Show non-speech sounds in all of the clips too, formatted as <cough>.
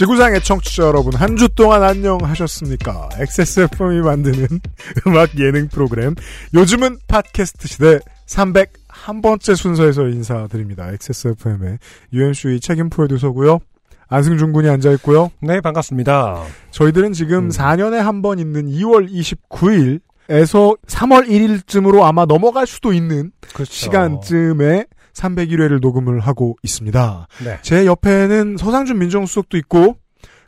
지구상의 청취자 여러분 한 주 동안 안녕하셨습니까? XSFM이 만드는 <laughs> 음악 예능 프로그램 요즘은 팟캐스트 시대 301번째 순서에서 인사드립니다. XSFM의 UMC의 책임 프로듀서고요. 안승준 군이 앉아있고요. 네, 반갑습니다. 저희들은 지금 음. 4년에 한 번 있는 2월 29일에서 3월 1일쯤으로 아마 넘어갈 수도 있는 그렇죠. 시간쯤에 301회를 녹음을 하고 있습니다. 네. 제 옆에는 서상준 민정수석도 있고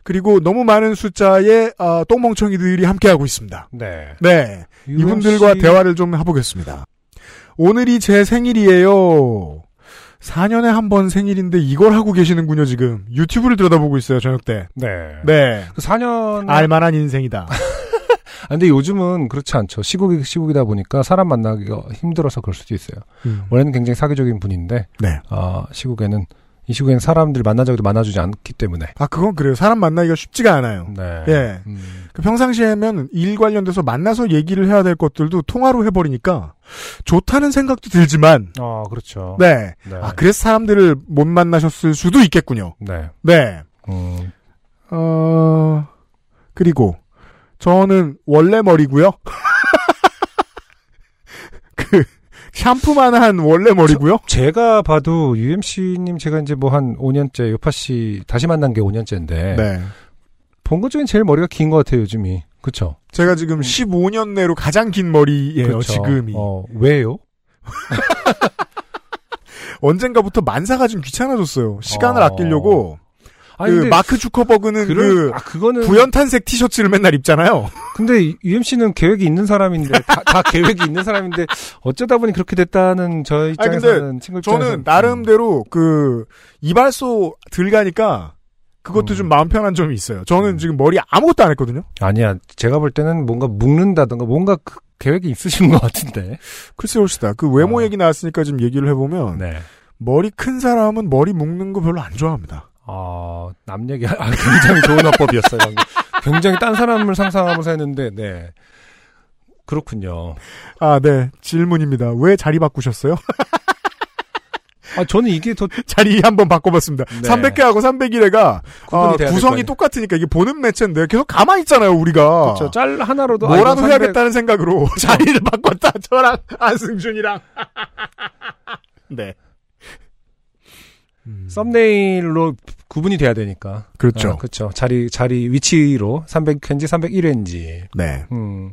그리고 너무 많은 숫자의 아, 똥멍청이들이 함께하고 있습니다. 네. 네, 이분들과 대화를 좀 해보겠습니다. 오늘이 제 생일이에요. 4년에 한 번 생일인데 이걸 하고 계시는군요, 지금. 유튜브를 들여다보고 있어요, 저녁 때. 네. 네. 그 4년. 알만한 인생이다. <laughs> 아, 근데 요즘은 그렇지 않죠. 시국이 시국이다 보니까 사람 만나기가 힘들어서 그럴 수도 있어요. 음. 원래는 굉장히 사교적인 분인데, 네. 아, 시국에는, 이 시국에는 사람들 만나자고 해도 만나주지 않기 때문에. 아, 그건 그래요. 사람 만나기가 쉽지가 않아요. 네. 예. 음, 그 평상시에면 일 관련돼서 만나서 얘기를 해야 될 것들도 통화로 해버리니까 좋다는 생각도 들지만, 아, 그렇죠. 네. 네. 아, 그래서 사람들을 못 만나셨을 수도 있겠군요. 네. 네. 음, 어, 그리고, 저는 원래 머리고요 <laughs> 그, 샴푸만 한 원래 머리고요 제가 봐도 UMC님 제가 이제 뭐 한 5년째, 요파 씨 다시 만난 게 5년째인데. 네. 본것 중에 제일 머리가 긴 것 같아요, 요즘이. 그쵸? 제가 지금 15년 내로 가장 긴 머리예요, 그쵸? 지금이. 어, 왜요? <laughs> 언젠가부터 만사가 좀 귀찮아졌어요. 시간을 어. 아끼려고. 아니, 그 근데 마크 주커버그는 그 아, 그거는. 구연탄색 티셔츠를 맨날 입잖아요. 근데 UMC는 계획이 있는 사람인데, 다, 다 <laughs> 계획이 있는 사람인데, 어쩌다 보니 그렇게 됐다는 저 입장에서는, 친구 입장에서는. 저는 나름대로 그 이발소 들 가니까 그것도 음. 좀 마음 편한 점이 있어요. 저는 지금 머리 아무것도 안 했거든요. 아니야. 제가 볼 때는 뭔가 묶는다던가, 뭔가 그 계획이 있으신 것 같은데. 글쎄 봅시다. 그 외모 어. 얘기 나왔으니까 좀 얘기를 해보면 네. 머리 큰 사람은 머리 묶는 거 별로 안 좋아합니다. 아, 남 얘기, <laughs> 아, 굉장히 좋은 화법이었어요. 굉장히 딴 사람을 상상하면서 했는데, 네. 그렇군요. 아, 네. 질문입니다. 왜 자리 바꾸셨어요? <laughs> 아, 저는 이게 더 자리 한번 바꿔봤습니다. 네. 300회하고 301회가 구분이 돼야 될거 구성이. 똑같으니까 이게 보는 매체인데 계속 가만히 있잖아요, 우리가. 그렇죠. 짤 하나로도 아, 뭐라도 이건 300 해야겠다는 생각으로 <laughs> 자리를 바꿨다. 저랑 안승준이랑. 네. 음. 썸네일로 구분이 돼야 되니까. 그렇죠. 아, 그렇죠. 자리 자리 위치로 300회인지 301회인지. 네. 음.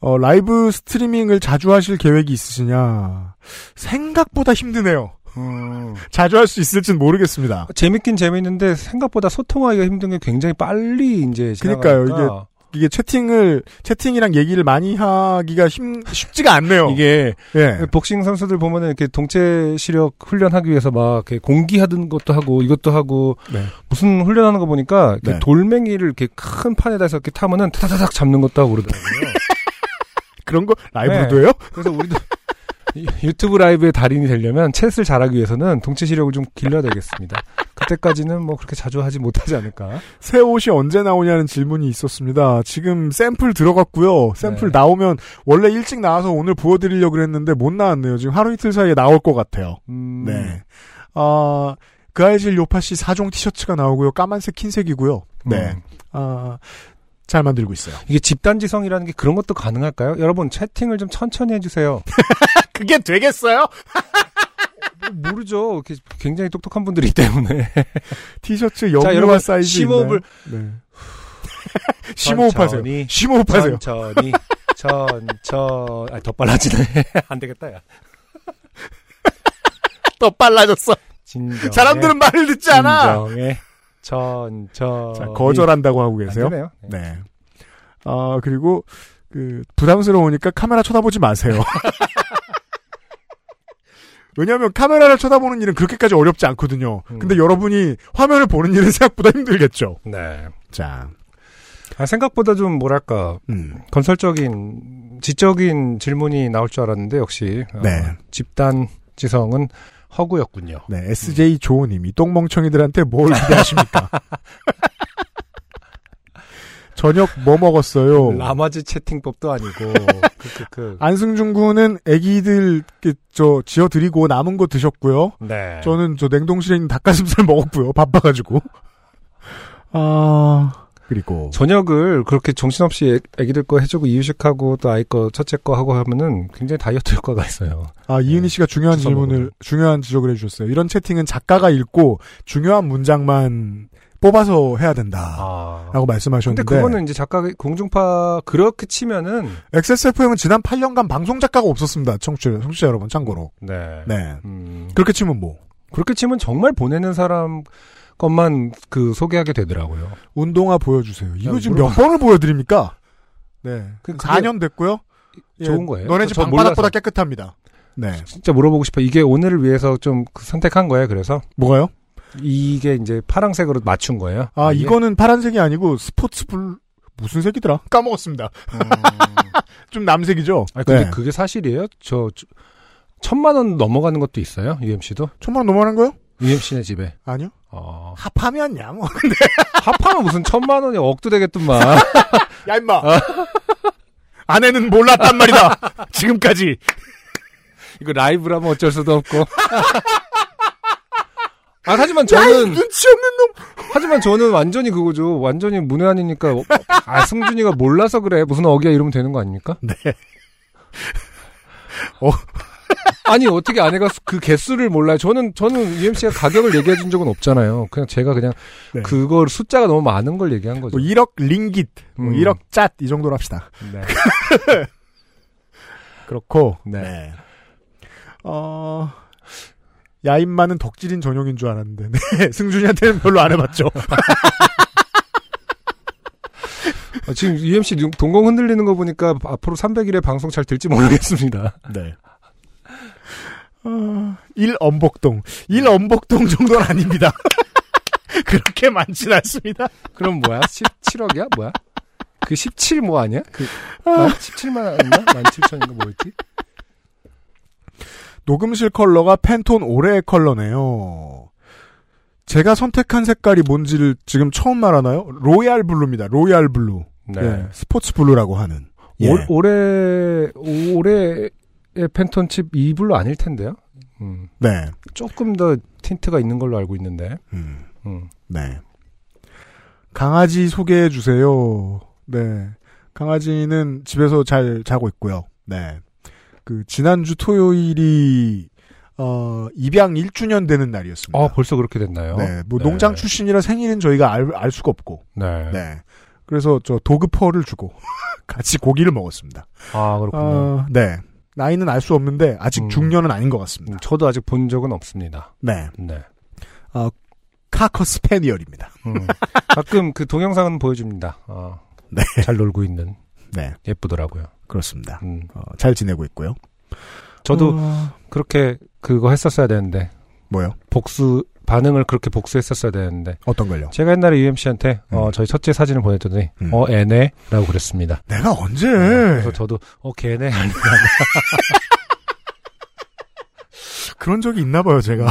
어, 라이브 스트리밍을 자주 하실 계획이 있으시냐? 생각보다 힘드네요. 음. <laughs> 자주 할 수 있을진 모르겠습니다. 재밌긴 재밌는데 생각보다 소통하기가 힘든 게 굉장히 빨리 이제 그러니까요, 지나가니까 이게 채팅을, 채팅이랑 얘기를 많이 하기가 힘, 쉽지가 않네요. 이게 예. 복싱 선수들 보면은 이렇게 동체 시력 훈련하기 위해서 막 이렇게 공기하던 것도 하고 이것도 하고 네. 무슨 훈련하는 거 보니까 네. 돌멩이를 이렇게 큰 판에다 해서 이렇게 타면은 타다닥 잡는 것도 하고 그러더라고요. <laughs> 그런 거 라이브로도 네. 해요? 그래서 우리도 <laughs> 이- 유튜브 라이브의 달인이 되려면 챗을 잘하기 위해서는 동체 시력을 좀 길러야 되겠습니다. 그때까지는 뭐 그렇게 자주 하지 못하지 않을까. 새 옷이 언제 나오냐는 질문이 있었습니다. 지금 샘플 들어갔고요. 샘플 네. 나오면 원래 일찍 나와서 오늘 보여드리려고 그랬는데 못 나왔네요. 지금 하루 이틀 사이에 나올 것 같아요. 음, 네. 아, 그 아이질 요파시 4종 티셔츠가 나오고요. 까만색, 흰색이고요. 네. 음. 아, 잘 만들고 있어요. 이게 집단지성이라는 게 그런 것도 가능할까요? 여러분 채팅을 좀 천천히 해주세요. <laughs> 그게 되겠어요? <laughs> 뭐 모르죠. 이렇게 굉장히 똑똑한 분들이 있기 때문에. <laughs> 티셔츠 자, 영유아 사이즈. 심호흡을-? 네. <laughs> 심호흡하세요. 심호흡하세요. 천천히, 천천. 아, 더 빨라지네. <laughs> 안 되겠다, 야. 더 빨라졌어. 진정. 사람들은 말을 듣지 않아. 진정해. 천천히. 자, 거절한다고 하고 안 계세요. 네. 네. 아, 그리고, 그, 부담스러우니까 카메라 쳐다보지 마세요. 왜냐하면 카메라를 쳐다보는 일은 그렇게까지 어렵지 않거든요. 음. 근데 여러분이 화면을 보는 일은 생각보다 힘들겠죠. 네. 자, 아, 생각보다 좀 뭐랄까 음. 건설적인 지적인 질문이 나올 줄 알았는데 역시 어, 네. 집단 지성은 허구였군요. 네, SJ 조우님이 똥멍청이들한테 뭘 <laughs> 기대하십니까? <laughs> 저녁 뭐 먹었어요? 라마즈 채팅법도 아니고 <laughs> 그, 그, 그. 안승준 군은 애기들 그, 저 지어 드리고 남은 거 드셨고요. 네. 저는 저 냉동실에 있는 닭가슴살 <laughs> 먹었고요. 바빠가지고. 아 그리고 저녁을 그렇게 정신없이 애- 애기들 거 해주고 이유식하고 또 아이 거 첫째 거 하고 하면은 굉장히 다이어트 효과가 있어요. 아 이은희 씨가 중요한 질문을 먹으면. 중요한 지적을 해주셨어요. 이런 채팅은 작가가 읽고 중요한 문장만 뽑아서 해야 된다라고 아. 근데 말씀하셨는데 그거는 이제 작가 공중파 그렇게 치면은 XSFM은 지난 8년간 방송 작가가 없었습니다. 청취자, 청취자 여러분 참고로. 네. 네. 음, 그렇게 치면 뭐 그렇게 치면 정말 보내는 사람 것만 그 소개하게 되더라고요. 운동화 보여주세요. 이거 야, 지금 물어봐. 몇 번을 보여드립니까? 네. 그- 그게 4년 됐고요. 예, 좋은 거예요? 너네 집저 방바닥보다. 깨끗합니다. 네. 진짜 물어보고 싶어. 이게 오늘을 위해서 좀그 선택한 거예요. 그래서 뭐가요? 이게 이제 파랑색으로 맞춘 거예요. 아, 이게? 이거는 파란색이 아니고 스포츠 불, 무슨 색이더라? 까먹었습니다. 음. <laughs> 좀 남색이죠? 아 근데 네. 그게 사실이에요? 저, 저 천만 원 넘어가는 것도 있어요. UMC도 천만 원 넘어가는 거요? UMC네 집에. 아니요. 어. 합하면 야, 뭐. <laughs> 합하면 무슨 천만 원이 억도 되겠더만. <laughs> 야, 임마! 아내는 몰랐단 말이다! 지금까지! 이거 라이브라면 어쩔 수도 없고. 아, 하지만 저는, 눈치 없는 놈! 하지만 저는 완전히 그거죠. 완전히 문외한이니까. 어, 아, 승준이가 몰라서 그래. 무슨 어기야 이러면 되는 거 아닙니까? 네. <laughs> 아니, 어떻게 아내가 수- 그 개수를 몰라요? 저는, 저는 UMC가 가격을 얘기해 준 적은 없잖아요. 그냥 제가 그냥 네. 그걸 숫자가 너무 많은 걸 얘기한 거죠. 뭐 1억 링깃, 뭐 음. 1억 cat, 이 정도로 합시다. 네. <laughs> 그렇고, 네. 어, 야인마는 덕질인 전용인 줄 알았는데, <laughs> 네. 승준이한테는 별로 안 해봤죠. <laughs> 아, 지금 UMC 동공 흔들리는 거 보니까 앞으로 300일에 방송 잘 될지 모르겠습니다. 네. 어, 1엄복동. 1엄복동 정도는 아닙니다. <laughs> 그렇게 많진 않습니다. 그럼 뭐야? 17억이야? 뭐야? 그 17 뭐 아니야? 그, 만 17만 원인가? 17,000인가 뭐였지? 녹음실 컬러가 팬톤 올해의 컬러네요. 제가 선택한 색깔이 뭔지를 지금 처음 말하나요? royal blue입니다. Royal blue. 네. 예, sports blue라고 하는. 예. 올, 올해, 올해의 팬톤 칩 이블로 아닐 텐데요? 음, 네. 조금 더 틴트가 있는 걸로 알고 있는데. 음, 음. 네. 강아지 소개해 주세요. 네. 강아지는 집에서 잘 자고 있고요. 네. 그 지난주 토요일이 어 입양 1주년 되는 날이었습니다. 아, 벌써 그렇게 됐나요? 네. 뭐 네. 농장 출신이라 생일은 저희가 알, 알 수가 없고. 네. 네. 그래서 저 도그퍼를 주고 <laughs> 같이 고기를 먹었습니다. 아, 그렇군요. 어, 네. 나이는 알 수 없는데 아직 음. 중년은 아닌 것 같습니다. 음, 저도 아직 본 적은 없습니다. 네. 네. 카커 스 페니얼입니다. 음. 가끔 그 동영상은 보여줍니다. 어, 네. 잘 놀고 있는. 네. 예쁘더라고요. 그렇습니다. 음. 어, 잘 지내고 있고요. 저도 어, 그렇게 그거 했었어야 되는데 뭐요? 복수 반응을 그렇게 복수했었어야 되는데 어떤 걸요? 제가 옛날에 UMC한테 어, 음. 저희 첫째 사진을 보냈더니 음. 어 애네라고 그랬습니다. 내가 언제? 그래서 저도 어 걔네. <laughs> 그런 적이 있나 봐요, 제가. 음.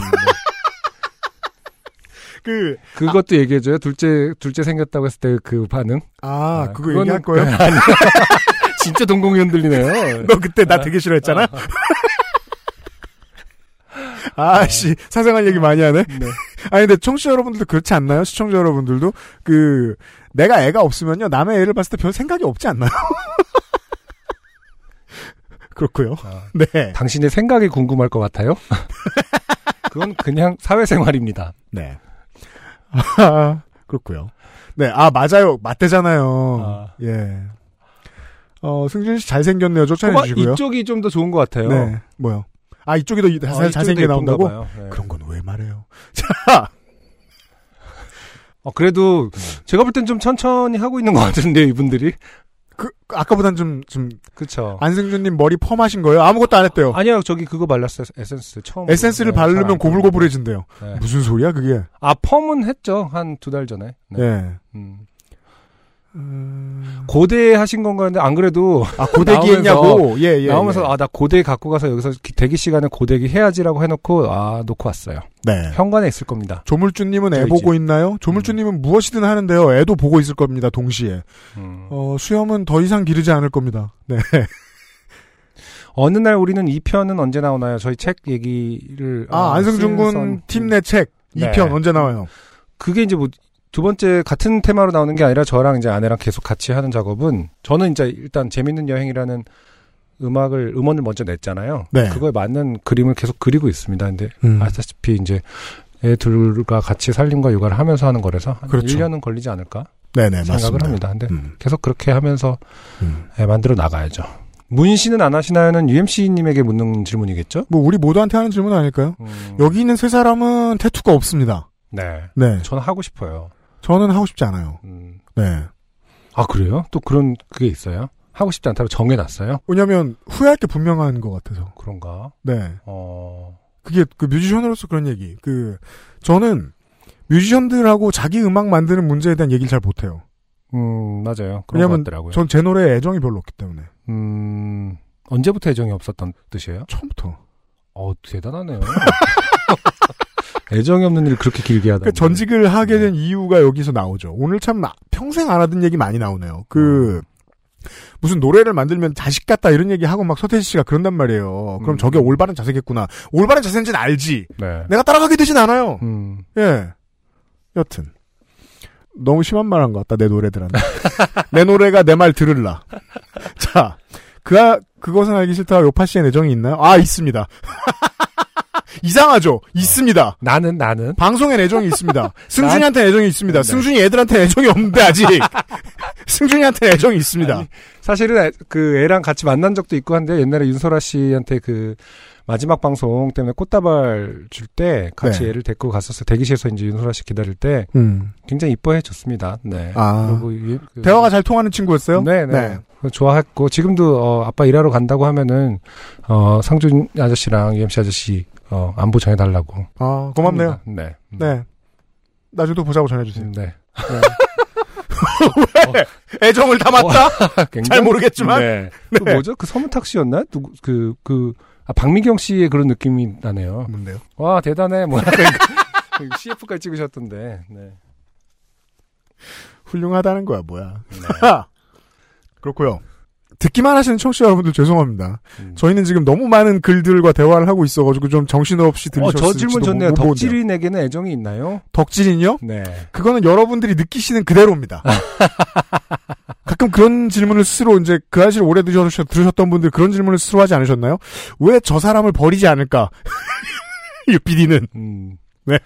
그, 그것도 얘기해줘요. 둘째 둘째 생겼다고 했을 때 그 반응. 아, 그거 그거는- 얘기할 거예요? <laughs> 진짜 동공이 흔들리네요. 너 그때 나 되게 싫어했잖아? <laughs> 아, 씨, 사생활 얘기 많이 하네? 네. <laughs> 아니, 근데 청취자 여러분들도 그렇지 않나요? 시청자 여러분들도? 그, 내가 애가 없으면요, 남의 애를 봤을 때 별 생각이 없지 않나요? <laughs> 그렇고요 아, 네. 당신의 생각이 궁금할 것 같아요. 그건 그냥 사회생활입니다. 네. 아, 그렇고요 네, 아, 맞아요. 맞대잖아요. 아. 예. 어, 승준 씨 잘생겼네요. 쫓아내 꼬마 주시고요. 이쪽이 좀 더 좋은 것 같아요. 네. 뭐요? 아, 이쪽이 더 이- 어, 잘, 이쪽이 잘생기게 더 예쁜가 나온다고? 네. 그런 건 왜 말해요? <laughs> 자, 어, 그래도 제가 볼 땐 좀 천천히 하고 있는 것 같은데 이분들이. 그, 아까보단 좀, 좀, 그쵸. 안승준님 머리 펌하신 거예요? 아무것도 안 했대요. 아니요, 저기 그거 발랐어요. 에센스 처음. 에센스를 바르면 고불고불해진대요. 네. 무슨 소리야, 그게? 아 펌은 했죠 한 두 달 전에. 네. 예. 음. 음... 고대 하신 건가 했는데 안 그래도 아 고데기 했냐고 예, 예, 나오면서 예. 아나 고대 갖고 가서 여기서 기- 대기 시간에 고데기 해야지라고 해놓고 아 놓고 왔어요. 네. 현관에 있을 겁니다. 조물주님은 애 보고 집. 있나요? 조물주님은 무엇이든 하는데요. 애도 보고 있을 겁니다. 동시에. 음. 어, 수염은 더 이상 기르지 않을 겁니다. 네. <laughs> 어느 날 우리는 2편은 언제 나오나요? 저희 책 얘기를 아, 안승준 군 쓴- 팀내책 네. 2편 언제 나와요? 그게 이제 뭐 두 번째 같은 테마로 나오는 게 아니라 저랑 이제 아내랑 계속 같이 하는 작업은 저는 이제 일단 재밌는 여행이라는 음악을 음원을 먼저 냈잖아요. 네. 그거에 맞는 그림을 계속 그리고 있습니다. 근데 음. 아시다시피 이제 애 둘과 같이 살림과 육아를 하면서 하는 거라서 한 그렇죠. 1년은 걸리지 않을까 네네, 생각을 맞습니다. 합니다. 근데 음. 계속 그렇게 하면서 음. 예, 만들어 나가야죠. 문신은 안 하시나요는 UMC님에게 묻는 질문이겠죠? 뭐 우리 모두한테 하는 질문 아닐까요? 음, 여기 있는 세 사람은 태투가 없습니다. 네. 네. 저는 하고 싶어요. 저는 하고 싶지 않아요. 음. 네. 아, 그래요? 또 그런, 그게 있어요? 하고 싶지 않다고 정해놨어요? 왜냐면 후회할 게 분명한 것 같아서. 그런가? 네. 어, 그게 그 뮤지션으로서 그런 얘기. 그 저는 뮤지션들하고 자기 음악 만드는 문제에 대한 얘기를 잘 못해요. 음, 맞아요. 왜냐면. 전 제 노래에 애정이 별로 없기 때문에 음, 언제부터 애정이 없었던 뜻이에요? 처음부터. 어, 대단하네요. <laughs> 애정이 없는 일을 그렇게 길게 하다. 그러니까 전직을 하게 된 이유가 여기서 나오죠. 오늘 참 나- 평생 안 하던 얘기 많이 나오네요. 그 무슨 노래를 만들면 자식 같다 이런 얘기 하고 막 서태지 씨가 그런단 말이에요. 그럼 음. 저게 올바른 자세겠구나. 올바른 자세인지는 알지. 네. 내가 따라가게 되진 않아요. 음, 예. 여튼 너무 심한 말 한 것 같다 내 노래들한테. <laughs> 내 노래가 내 말 들을라. 자, 그 아- 그것은 알기 싫다. 요파 씨의 애정이 있나요? 아 있습니다. <laughs> 이상하죠? 있습니다. 나는, 나는. 방송엔 애정이 있습니다. <laughs> 승준이한테 애정이 있습니다. 네. 승준이 애들한테 애정이 없는데 아직 <laughs> 승준이한테 애정이 있습니다. 아니, 사실은 애- 그 애랑 같이 만난 적도 있고 한데 옛날에 윤소라 씨한테 그 마지막 방송 때문에 꽃다발 줄 때 같이 네. 애를 데리고 갔었어요. 대기실에서 이제 윤소라 씨 기다릴 때 음. 굉장히 이뻐해 줬습니다. 네. 아. 그리고 이- 그- 대화가 잘 통하는 친구였어요? 네, 네. 좋아했고 지금도 어, 아빠 일하러 간다고 하면은 어, 상준 아저씨랑 UMC 아저씨 어, 안부 전해달라고. 아, 고맙네요. 네. 음. 네. 나중에도 보자고 전해주세요. 음, 네. <laughs> 애정을 담았다? <laughs> 굉장히- 잘 모르겠지만. 네. 그 뭐죠? 그 서문탁 씨였나? 누구 그 그 아, 박미경 씨의 그런 느낌이 나네요. 뭔데요? 와 대단해. 뭐 <laughs> CF까지 찍으셨던데. 네. 훌륭하다는 거야, 뭐야. 네. 그렇고요 듣기만 하시는 청취자 여러분들 죄송합니다. 음. 저희는 지금 너무 많은 글들과 대화를 하고 있어가지고 좀 정신없이 어, 들리셨을지도 저 질문 좋네요. 덕질인에게는 애정이 있나요? 덕질인요? 네. 그거는 여러분들이 느끼시는 그대로입니다. <laughs> 가끔 그런 질문을 스스로 이제 그 아실 오래 들으셨, 들으셨던 분들 그런 질문을 스스로 하지 않으셨나요? 왜 저 사람을 버리지 않을까? <laughs> 유피디는 음. 네.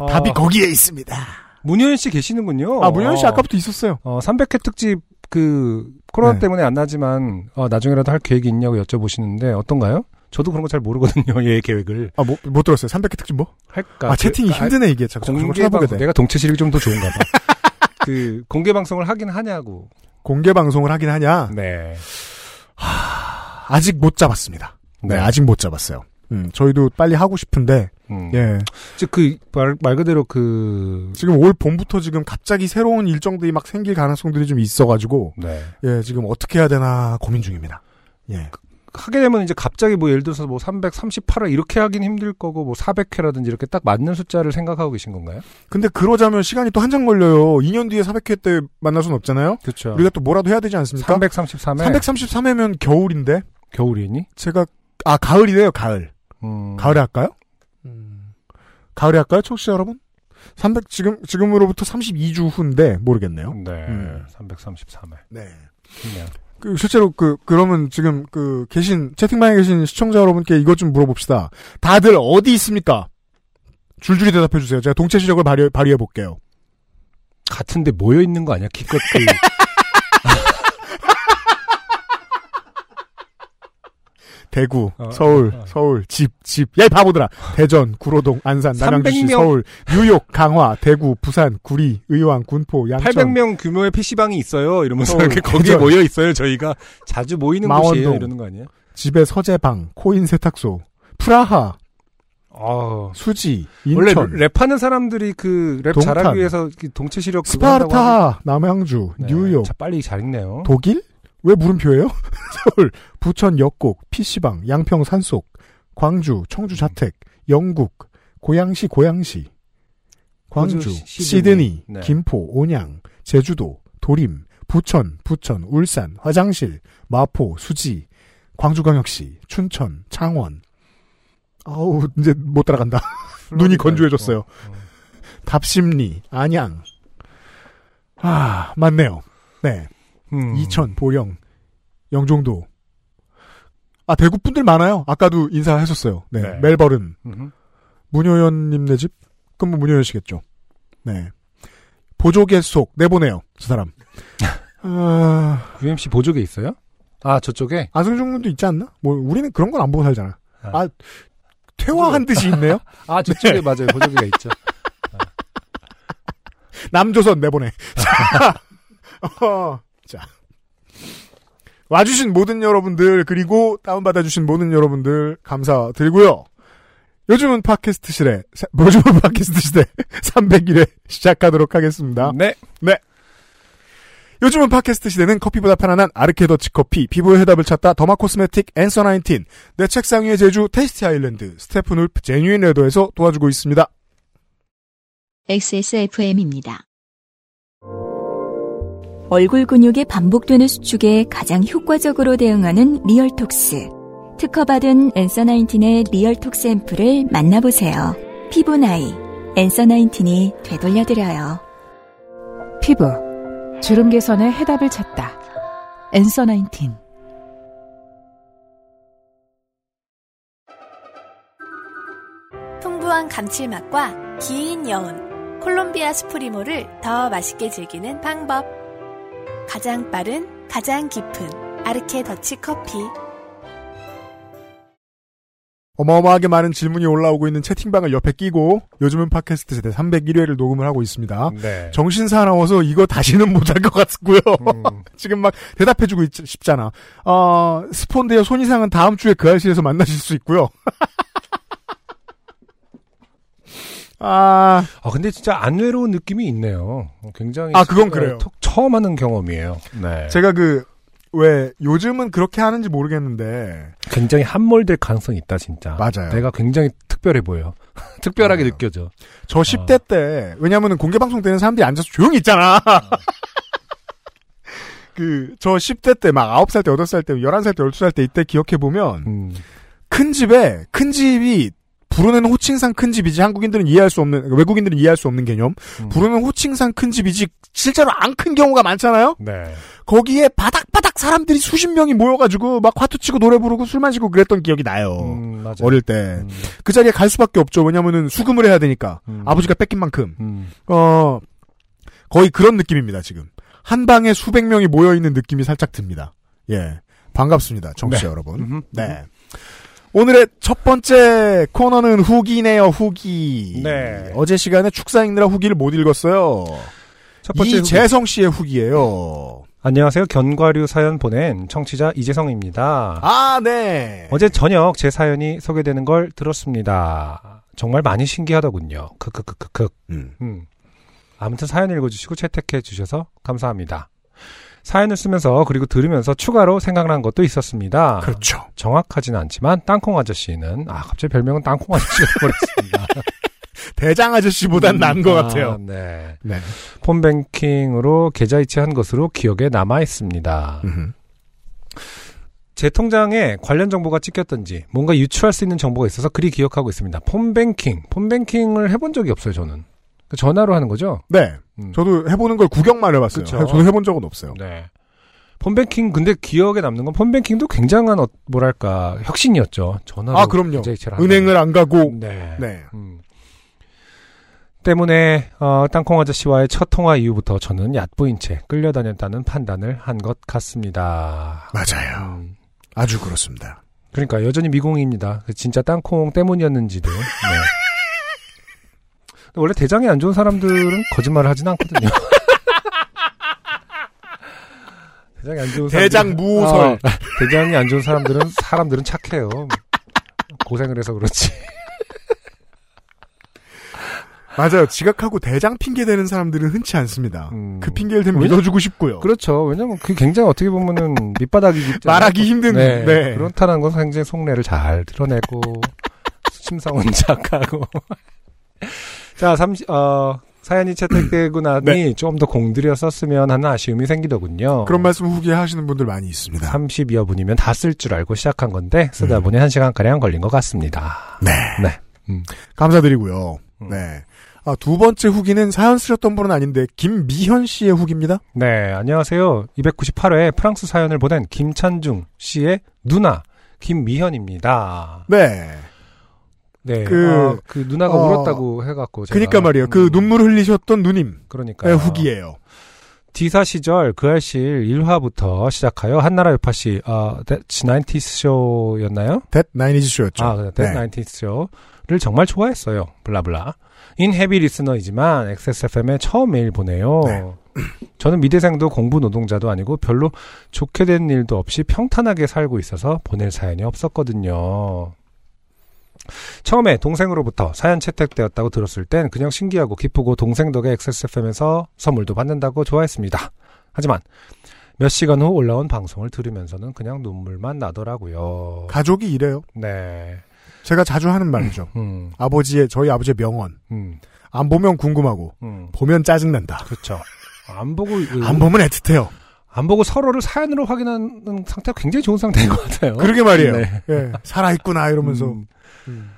아, 답이 거기에 있습니다. 문효연 씨 계시는군요. 아 문현 씨 어. 아까부터 있었어요. 어, 300회 특집 그 코로나 네. 때문에 안 나지만 어, 나중에라도 할 계획이 있냐고 여쭤보시는데 어떤가요? 저도 그런 거 잘 모르거든요. 얘 <laughs> 계획을 아못 못 들었어요. 300회 특집 뭐? 할까? 아 채팅이 그, 힘드네 이게. 자꾸 공개 방송 돼. 내가 동체 시력이 좀 더 좋은가 봐. <laughs> 그 공개 방송을 하긴 하냐고. 공개 방송을 하긴 하냐? 네. 아직 못 잡았습니다. 네, 네. 아직 못 잡았어요. 음, 저희도 빨리 하고 싶은데, 음. 예. 즉 그 말 말 그대로 그 지금 올 봄부터 지금 갑자기 새로운 일정들이 막 생길 가능성들이 좀 있어가지고, 네. 예, 지금 어떻게 해야 되나 고민 중입니다. 예. 하게 되면 이제 갑자기 뭐 예를 들어서 뭐 338회 이렇게 하긴 힘들 거고 뭐 400회라든지 이렇게 딱 맞는 숫자를 생각하고 계신 건가요? 근데 그러자면 시간이 또 한참 걸려요. 2년 뒤에 400회 때 만날 수는 없잖아요? 그렇죠. 우리가 또 뭐라도 해야 되지 않습니까? 333회 333회면 겨울인데, 겨울이니? 제가, 아, 가을이래요, 가을. 음. 가을에 할까요? 가을에 할까요, 청취자 여러분? 300, 지금, 지금으로부터 32주 후인데, 모르겠네요. 네. 음. 333회. 네. 그 실제로 그 그러면 지금 그 계신 채팅방에 계신 시청자 여러분께 이것 좀 물어봅시다. 다들 어디 있습니까? 줄줄이 대답해 주세요. 제가 동체 시력을 발휘, 발휘해 볼게요. 같은데 모여 있는 거 아니야? 기껏 그 <laughs> 대구, 어, 서울, 어. 서울, 집, 집. 야, 이 바보들아. 대전, 구로동, 안산, 남양주시, 300명. 서울, 뉴욕, 강화, 대구, 부산, 구리, 의왕, 군포, 양천, 800명 규모의 PC방이 있어요. 이러면서 서울, 이렇게 거기에. 모여 있어요. 저희가 자주 모이는 망원동. 곳이에요. 이러는 거 아니에요? 집에 서재방, 코인 세탁소, 프라하, 어, 수지, 원래 인천, 랩하는 사람들이 그 랩 잘하기 위해서 그 동체 시력 스파르타, 남양주, 네, 뉴욕, 자, 빨리 잘 읽네요. 독일? 왜 물음표예요? <laughs> 서울, 부천 역곡, PC방, 양평 산속, 광주, 청주 자택, 영국, 고양시 고양시, 광주, 시드니. 네. 김포, 온양, 제주도, 도림, 부천, 부천, 울산, 화장실, 마포, 수지, 광주광역시, 춘천, 창원. 아우 이제 못 따라간다. <laughs> 눈이 건조해졌어요. 어, 어. 답심리, 안양. 아 맞네요. 네. 음. 이천, 보령, 영종도. 아, 대구 분들 많아요. 아까도 인사하셨어요. 네. 네. 멜버른. 음흠. 문효연님 네 집? 그럼 뭐 문효연 씨겠죠. 네. 보조개 속, 내보내요. 저 사람. <laughs> 아, UMC 보조개 있어요? 아 저쪽에 안승준 군도 있지 않나? 뭐, 우리는 그런 건 안 보고 살잖아. 아. 아, 퇴화한 듯이 있네요. <laughs> 아 저쪽에 맞아요 보조개가 있죠. <laughs> 남조선 내보내. 자, 어, 자. 와주신 모든 여러분들, 그리고 다운받아주신 모든 여러분들, 감사드리고요. 요즘은 팟캐스트 시대, 사- <laughs> 요즘은 팟캐스트 시대 <laughs> 300일에 시작하도록 하겠습니다. 네. 요즘은 팟캐스트 시대는 커피보다 편안한 아르케 더치 커피, 피부의 해답을 찾다 더마 코스메틱 앤서 19, 내 책상 위의 제주 Tasty Island, 스테픈 울프 genuine leather에서 도와주고 있습니다. XSFM입니다. 얼굴 근육이 반복되는 수축에 가장 효과적으로 대응하는 리얼톡스. 특허받은 Answer Nineteen의 리얼톡스 앰플을 만나보세요. 피부 나이, Answer Nineteen이 되돌려드려요. 피부, 주름 개선의 해답을 찾다. 엔서 나인틴. 풍부한 감칠맛과 긴 여운, 콜롬비아 스프리모를 더 맛있게 즐기는 방법. 가장 빠른, 가장 깊은 아르케 더치 커피. 어마어마하게 많은 질문이 올라오고 있는 채팅방을 옆에 끼고 요즘은 팟캐스트 세대 301회를 녹음을 하고 있습니다. 네. 정신 사나워서 이거 다시는 못할 것 같고요. 음. <laughs> 지금 막 대답해주고 있, 싶잖아. 어, 스폰데어 손이상은 다음 주에 그 알실에서 만나실 수 있고요. <laughs> 아, 아 근데 진짜 안 외로운 느낌이 있네요. 굉장히 아, 그건 그래요. 톡- 처음 하는 경험이에요. 네. 제가 그, 왜, 요즘은 그렇게 하는지 모르겠는데, 굉장히 함몰될 가능성이 있다 진짜. 맞아요. 내가 굉장히 특별해 보여. <laughs> 특별하게 맞아요. 느껴져. 저 10대 때, 왜냐면은 공개방송 때는 사람들이 앉아서 조용히 있잖아. <laughs> 그, 저 10대 때 막 9살 때, 8살 때, 11살 때, 12살 때 이때 기억해보면, 음. 큰 집에, 큰 집이, 부르는 호칭상 큰 집이지 한국인들은 이해할 수 없는, 외국인들은 이해할 수 없는 개념. 음. 부르는 호칭상 큰 집이지, 실제로 안 큰 경우가 많잖아요? 네. 거기에 바닥바닥 사람들이 수십 명이 모여가지고 막 화투 치고 노래 부르고 술 마시고 그랬던 기억이 나요. 음, 맞아요. 어릴 때. 음, 그 자리에 갈 수밖에 없죠. 왜냐면은 수금을 해야 되니까. 음. 아버지가 뺏긴 만큼. 음. 어, 거의 그런 느낌입니다, 지금. 한 방에 수백 명이 모여 있는 느낌이 살짝 듭니다. 예. 반갑습니다, 정치자 네. 여러분. 네. 오늘의 첫 번째 코너는 후기네요, 후기. 네. 어제 시간에 축사 읽느라 후기를 못 읽었어요. 첫 번째 후기. 이재성 씨의 후기예요. 안녕하세요. 견과류 사연 보낸 청취자 이재성입니다. 아, 네. 어제 저녁 제 사연이 소개되는 걸 들었습니다. 정말 많이 신기하더군요. 크크크크크. 음. 음. 아무튼 사연 읽어주시고 채택해 주셔서 감사합니다. 사연을 쓰면서 그리고 들으면서 추가로 생각난 것도 있었습니다. 그렇죠. 정확하진 않지만 땅콩 아저씨는 아 갑자기 별명은 땅콩 아저씨가 <laughs> 되버렸습니다. <laughs> 대장 아저씨보단 나은 것 아, 같아요. 네. 네. 폰뱅킹으로 계좌 이체한 것으로 기억에 남아 있습니다. 음흠. 제 통장에 관련 정보가 찍혔던지 뭔가 유출할 수 있는 정보가 있어서 그리 기억하고 있습니다. 폰뱅킹, 폰뱅킹을 해본 적이 없어요. 저는 그 전화로 하는 거죠. 네. 음. 저도 해보는 걸 구경만 해봤어요. 그쵸. 저도 해본 적은 없어요. 네. 폰뱅킹 근데 기억에 남는 건 폰뱅킹도 굉장한 어, 뭐랄까 혁신이었죠. 전화로 아, 그럼요. 한다는 은행을 안 가고. 네. 네. 음. 때문에 어, 땅콩 아저씨와의 첫 통화 이후부터 저는 얕보인 채 끌려다녔다는 판단을 한 것 같습니다. 맞아요. 음. 아주 그렇습니다. 그러니까 여전히 미공입니다. 진짜 땅콩 때문이었는지도. 네. <laughs> 근데 원래 대장이 안 좋은 사람들은 거짓말을 하진 않거든요. <laughs> 대장이 안 좋은 대장 사람들은- 무설. 아, 대장이 안 좋은 사람들은 사람들은 착해요. 고생을 해서 그렇지. <laughs> 맞아요. 지각하고 대장 핑계 대는 사람들은 흔치 않습니다. 음. 그 핑계를 대면 믿어주고 싶고요. 그렇죠. 왜냐면 그게 굉장히 어떻게 보면은 밑바닥이기 때문에. 말하기 힘든, 네. 네. 그렇다는 건 굉장히 속내를 잘 드러내고, 심사원작하고. <laughs> 자, 30, 어, 사연이 채택되고 <clears throat> 나니 좀더 공들여 썼으면 하는 아쉬움이 생기더군요. 네. 그런 말씀 후기에 하시는 분들 많이 있습니다. 30여 분이면 다 쓸 줄 알고 시작한 건데, 쓰다 음. 보니 1시간가량 걸린 것 같습니다. 네. 네. 음. 감사드리고요. 음. 네. 아, 두 번째 후기는 사연 쓰셨던 분은 아닌데 김미현 씨의 후기입니다. 네, 안녕하세요. 298회 프랑스 사연을 보낸 김찬중 씨의 누나, 김미현입니다. 네. 네, 그, 아, 그 누나가 어, 울었다고 해갖고. 제가, 그니까 말이에요. 그 음, 눈물 흘리셨던 누님의 그러니까요. 후기예요. 디사 시절 그 알실 1화부터 시작하여 한나라 요파씨, 아, That's 90s 쇼였나요? 댓 나인이즈 쇼였죠. 아, That 네. 90s 쇼를 정말 좋아했어요. 블라블라. 인 헤비 리스너이지만 XSFM에 처음 메일 보내요. 네. <clears throat> 저는 미대생도 공부 노동자도 아니고 별로 좋게 된 일도 없이 평탄하게 살고 있어서 보낼 사연이 없었거든요. 처음에 동생으로부터 사연 채택되었다고 들었을 땐 그냥 신기하고 기쁘고 동생 덕에 XSFM에서 선물도 받는다고 좋아했습니다. 하지만 몇 시간 후 올라온 방송을 들으면서는 그냥 눈물만 나더라고요. 가족이 이래요. 네. 제가 자주 하는 말이죠. 음, 아버지의 저희 아버지의 명언. 음, 안 보면 궁금하고 음. 보면 짜증난다. 그렇죠. 안 보고 그- 안 보면 애틋해요. 안 보고 서로를 사연으로 확인하는 상태가 굉장히 좋은 상태인 것 같아요. 그러게 말이에요. 네. 예, 살아있구나 이러면서. 음.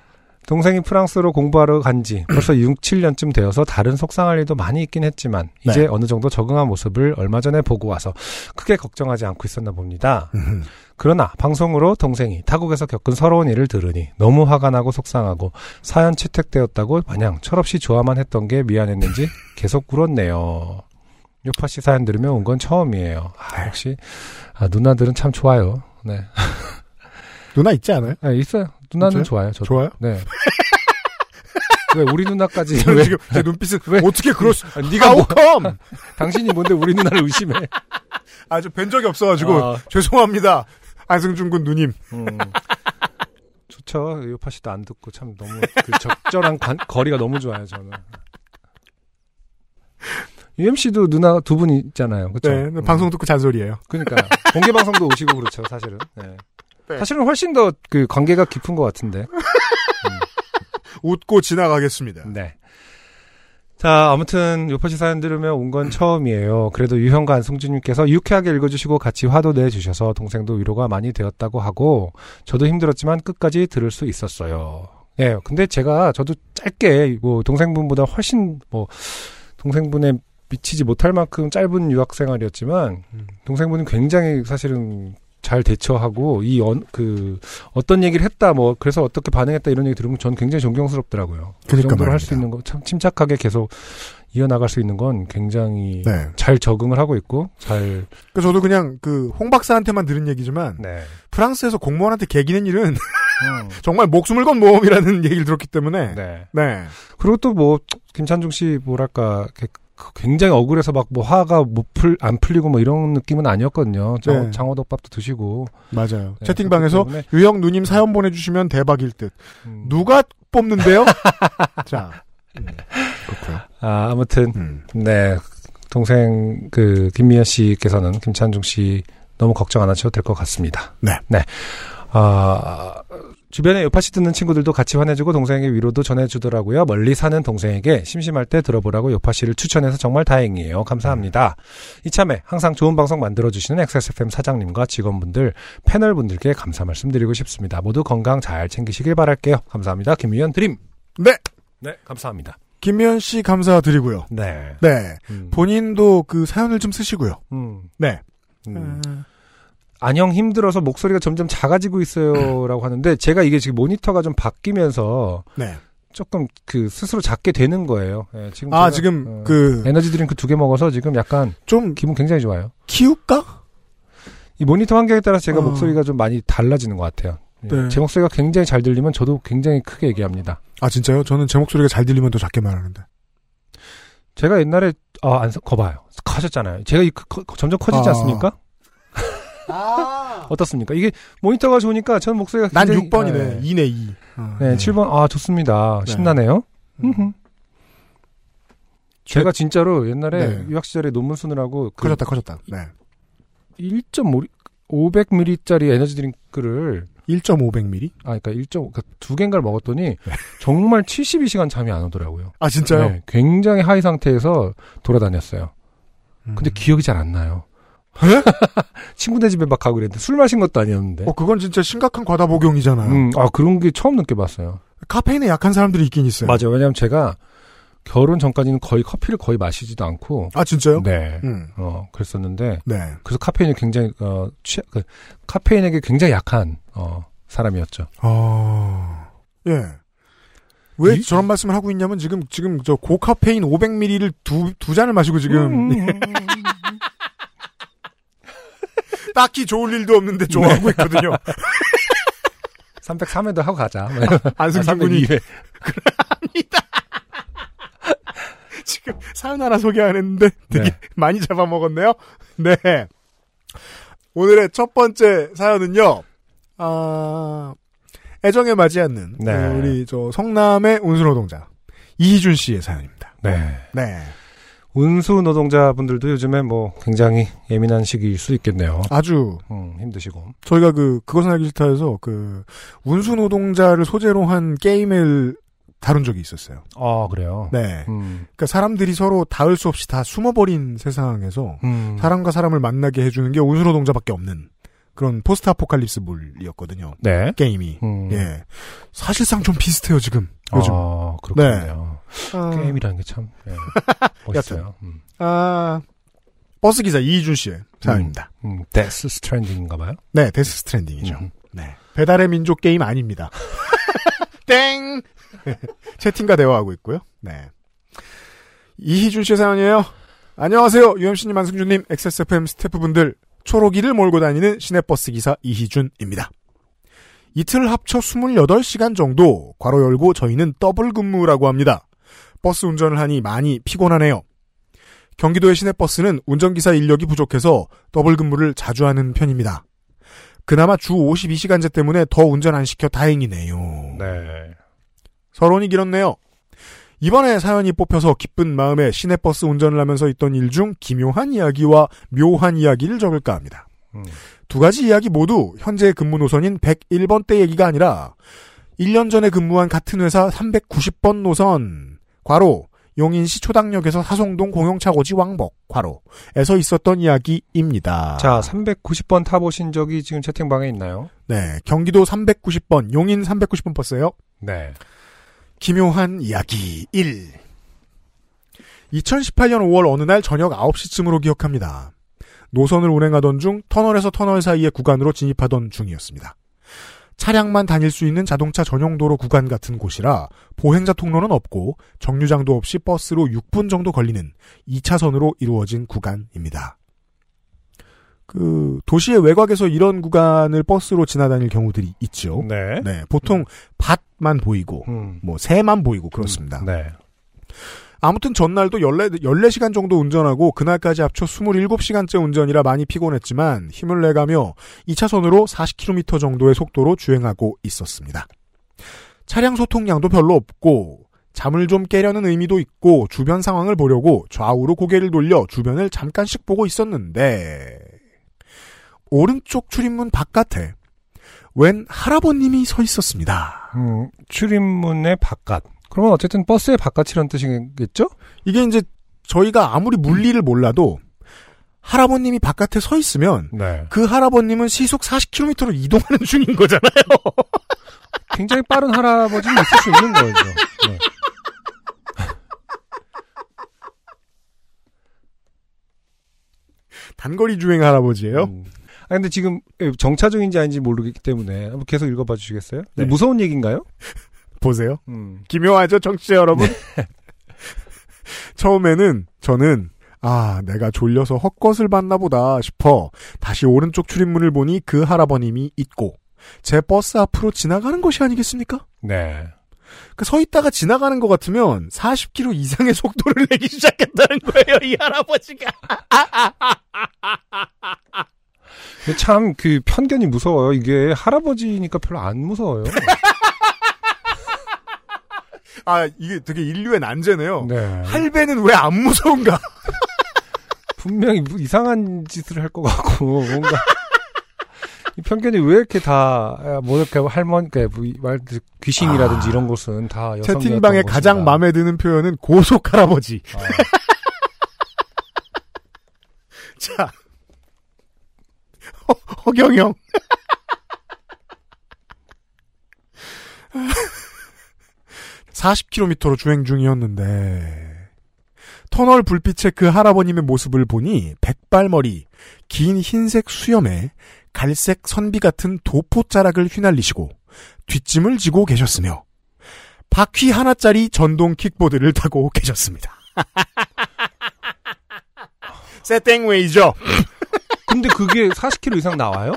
동생이 프랑스로 공부하러 간 지 벌써 <clears throat> 6, 7년쯤 되어서 다른 속상할 일도 많이 있긴 했지만 네. 이제 어느 정도 적응한 모습을 얼마 전에 보고 와서 크게 걱정하지 않고 있었나 봅니다. 음. 그러나 방송으로 동생이 타국에서 겪은 서러운 일을 들으니 너무 화가 나고 속상하고 사연 채택되었다고 마냥 철없이 좋아만 했던 게 미안했는지 <laughs> 계속 울었네요. 요파 씨 사연 들으면 온 건 처음이에요. 아, 역시 아, 누나들은 참 좋아요. 네, <laughs> 누나 있지 않아요? 아, 있어요. 누나는 진짜요? 좋아요. 저도. 좋아요? 네. <laughs> 왜 우리 누나까지 저는 왜? 지금 제 눈빛은 <laughs> 왜? 어떻게 그럴 수? 아, 네가 뭐? 하우컴? <laughs> 당신이 뭔데 우리 누나를 의심해? 아주 뵌 적이 없어가지고 아, 죄송합니다. 안승준 군 누님. 음. 좋죠. 요파 씨도 안 듣고 참 너무 그 적절한 관- 거리가 너무 좋아요. 저는. UMC도 누나 두 분 있잖아요. 그렇죠? 네, 방송 듣고 잔소리예요. 그러니까 공개 방송도 오시고 그렇죠. 사실은. 네. 네. 사실은 훨씬 더 그 관계가 깊은 것 같은데. <laughs> 웃고 지나가겠습니다. 네. 자, 아무튼 요파시 사연 들으면 온건 처음이에요. 그래도 유형과 안승준님께서 유쾌하게 읽어주시고 같이 화도 내주셔서 동생도 위로가 많이 되었다고 하고 저도 힘들었지만 끝까지 들을 수 있었어요. 예, 근데 제가 저도 짧게 뭐 동생분보다 훨씬 뭐 동생분의 미치지 못할 만큼 짧은 유학 생활이었지만 음. 동생분은 굉장히 사실은 잘 대처하고 이 그 어떤 얘기를 했다 뭐 그래서 어떻게 반응했다 이런 얘기 들으면 저는 굉장히 존경스럽더라고요. 그 그러니까 정도로 할 수. 있는 거 참 침착하게 계속 이어나갈 수 있는 건 굉장히 네. 잘 적응을 하고 있고 잘 그 저도 그냥 그 홍 박사한테만 들은 얘기지만 네. 프랑스에서 공무원한테 개기는 일은 음, <laughs> 정말 목숨을 건 모험이라는 얘기를 들었기 때문에 네. 네. 그리고 또 뭐 김찬중 씨 뭐랄까 굉장히 억울해서 막 뭐 화가 못 풀 안 풀리고 뭐 이런 느낌은 아니었거든요. 장, 네. 장어덮밥도 드시고 맞아요. 네, 채팅방에서 유형 누님 사연 보내주시면 대박일 듯. 음, 누가 뽑는데요? <laughs> 자, 음, 그렇고요. 아 아무튼 음. 네 동생 그 김미연 씨께서는 김찬중 씨 너무 걱정 안 하셔도 될 것 같습니다. 네. 네. 아 주변에 요파시 듣는 친구들도 같이 화내주고 동생에게 위로도 전해주더라고요. 멀리 사는 동생에게 심심할 때 들어보라고 요파시를 추천해서 정말 다행이에요. 감사합니다. 이참에 항상 좋은 방송 만들어주시는 XSFM 사장님과 직원분들, 패널분들께 감사 말씀드리고 싶습니다. 모두 건강 잘 챙기시길 바랄게요. 감사합니다. 김미연 드림. 네. 네, 감사합니다. 김미연 씨 감사드리고요. 네. 네. 음. 본인도 그 사연을 좀 쓰시고요. 음. 네. 음. 안녕 힘들어서 목소리가 점점 작아지고 있어요라고 하는데 제가 이게 지금 모니터가 좀 바뀌면서 네. 조금 그 스스로 작게 되는 거예요. 예, 지금 아, 지금 어, 그 에너지 드링크 두 개 먹어서 지금 약간 좀 기분 굉장히 좋아요. 키울까? 이 모니터 환경에 따라서 제가 어. 목소리가 좀 많이 달라지는 것 같아요. 예, 네. 제 목소리가 굉장히 잘 들리면 저도 굉장히 크게 얘기합니다. 아, 진짜요? 저는 제 목소리가 잘 들리면 더 작게 말하는데. 제가 옛날에 아안 거봐요. 커졌잖아요. 제가 이 커- 커- 점점 커지지 아. 않습니까? <laughs> 어떻습니까? 이게 모니터가 좋으니까 저는 목소리가 난 굉장히 6번이네. 예. 2네, 2. 어, 네, 7번. 아, 좋습니다. 네. 신나네요. 음. 제가 진짜로 옛날에 네. 유학 시절에 논문 쓰느라고 그 커졌다, 커졌다. 네. 1.5 500ml짜리 에너지 드링크를 1.500ml? 아 그러니까 1.5 그러니까 두 개인가를 먹었더니 정말 72시간 잠이 안 오더라고요. 아, 진짜요? 네, 굉장히 하이 상태에서 돌아다녔어요. 근데 음. 기억이 잘 안 나요. 에? <laughs> 친구네 집에 막 가고 그랬는데 술 마신 것도 아니었는데. 어, 그건 진짜 심각한 과다 복용이잖아요. 음, 아 그런 게 처음 느껴봤어요. 카페인에 약한 사람들이 있긴 있어요. 맞아요. 왜냐하면 제가 결혼 전까지는 거의 커피를 거의 마시지도 않고. 아, 진짜요? 네. 음. 어 그랬었는데 네. 그래서 카페인이 굉장히 어 취, 그, 카페인에게 굉장히 약한 어 사람이었죠. 아, 예. 왜 이- 저런 말씀을 하고 있냐면 지금, 지금 저 고카페인 500ml를 두, 두 잔을 마시고 지금 음. <laughs> <laughs> 딱히 좋을 일도 없는데 좋아하고 있거든요. <laughs> 303회도 하고 가자. 안승준 군이 302회. 지금 사연 하나 소개 안 했는데 되게 네. 많이 잡아먹었네요. 네. 오늘의 첫 번째 사연은요. 아, 애정에 맞지 않는 네. 어, 우리 저 성남의 운수노동자 이희준 씨의 사연입니다. 네. 네. 운수 노동자분들도 요즘에 뭐 굉장히 예민한 시기일 수 있겠네요. 아주 음, 힘드시고. 저희가 그 그것은 알기 싫다에서 그 운수 노동자를 소재로 한 게임을 다룬 적이 있었어요. 아 그래요. 네. 음, 그러니까 사람들이 서로 닿을 수 없이 다 숨어버린 세상에서 음. 사람과 사람을 만나게 해주는 게 운수 노동자밖에 없는 그런 post apocalypse 물이었거든요. 네. 게임이. 음. 예. 사실상 좀 비슷해요, 지금. 요즘. 아, 그렇군요. 아, 게임이라는 게 참 예, <laughs> 멋있어요. 음. 아, 버스기사 이희준 씨의 사연입니다. 음, Death Stranding인가 봐요. 네, Death Stranding이죠. 음. 네. 배달의 민족 게임 아닙니다. <laughs> 땡! <laughs> 채팅과 대화하고 있고요. 네. 이희준 씨의 사연이에요. 안녕하세요. UMC님, 안승준님, XSFM 스태프분들, 초록이를 몰고 다니는 시내버스 기사 이희준입니다. 이틀 합쳐 28시간 정도 괄호 열고 저희는 더블 근무라고 합니다. 버스 운전을 하니 많이 피곤하네요. 경기도의 시내버스는 운전기사 인력이 부족해서 더블 근무를 자주 하는 편입니다. 그나마 주 52시간제 때문에 더 운전 안 시켜 다행이네요. 네. 서론이 길었네요. 이번에 사연이 뽑혀서 기쁜 마음에 시내버스 운전을 하면서 있던 일 중 기묘한 이야기와 묘한 이야기를 적을까 합니다. 음. 두 가지 이야기 모두 현재 근무 노선인 101번 때 얘기가 아니라 1년 전에 근무한 같은 회사 390번 노선 괄호 용인시 초당역에서 사송동 공용차고지 왕복 괄호에서 있었던 이야기입니다. 자, 390번 타보신 적이 지금 채팅방에 있나요? 네, 경기도 390번 용인 390번 버스예요. 네. 기묘한 이야기 1 2018년 5월 어느 날 저녁 9시쯤으로 기억합니다. 노선을 운행하던 중 터널에서 터널 사이의 구간으로 진입하던 중이었습니다. 차량만 다닐 수 있는 자동차 전용 도로 구간 같은 곳이라 보행자 통로는 없고 정류장도 없이 버스로 6분 정도 걸리는 2차선으로 이루어진 구간입니다. 그 도시의 외곽에서 이런 구간을 버스로 지나다닐 경우들이 있죠. 네. 네, 보통 밭만 보이고 음. 뭐 새만 보이고 그렇습니다. 네. 아무튼 전날도 14, 14시간 정도 운전하고 그날까지 합쳐 27시간째 운전이라 많이 피곤했지만 힘을 내가며 2차선으로 40km 정도의 속도로 주행하고 있었습니다. 차량 소통량도 별로 없고 잠을 좀 깨려는 의미도 있고 주변 상황을 보려고 좌우로 고개를 돌려 주변을 잠깐씩 보고 있었는데 오른쪽 출입문 바깥에 웬 할아버님이 서 있었습니다. 음, 출입문의 바깥. 그러면 어쨌든 버스의 바깥이라는 뜻이겠죠? 이게 이제 저희가 아무리 물리를 몰라도 할아버님이 바깥에 서 있으면 네. 그 할아버님은 시속 40km로 이동하는 <laughs> 중인 거잖아요. 굉장히 빠른 할아버지는 있을 수 있는 거죠. 네. 단거리 주행 할아버지예요. 음. 아 근데 지금 정차 중인지 아닌지 모르기 때문에 한번 계속 읽어봐 주시겠어요? 네. 무서운 얘기인가요? <laughs> 보세요. 음. 기묘하죠, 청취자 여러분? <laughs> <laughs> 처음에는 저는 아, 내가 졸려서 헛것을 봤나 보다 싶어 다시 오른쪽 출입문을 보니 그 할아버님이 있고 제 버스 앞으로 지나가는 것이 아니겠습니까? 네. 그 서 있다가 지나가는 것 같으면 40km 이상의 속도를 내기 시작했다는 거예요, 이 할아버지가. 참 그 편견이 무서워요. 이게 할아버지니까 별로 안 무서워요. <laughs> 아, 이게 되게 인류의 난제네요. 네. 할배는 왜 안 무서운가? <laughs> 분명히 뭐 이상한 짓을 할 것 같고 뭔가 이 편견이 왜 이렇게 다 뭐 이렇게 할머니 그러니까 뭐말 귀신이라든지 아. 이런 곳은 다 채팅방에 가장 마음에 드는 표현은 고속 할아버지. <laughs> 자. 허, <laughs> 허경영. <laughs> (40km로) 주행 중이었는데 터널 불빛에 그 할아버님의 모습을 보니 백발머리 긴 흰색 수염에 갈색 선비 같은 도포자락을 휘날리시고 뒷짐을 지고 계셨으며 바퀴 하나짜리 전동 킥보드를 타고 계셨습니다. <laughs> 세땡웨이죠. 근데 그게 40km 이상 나와요?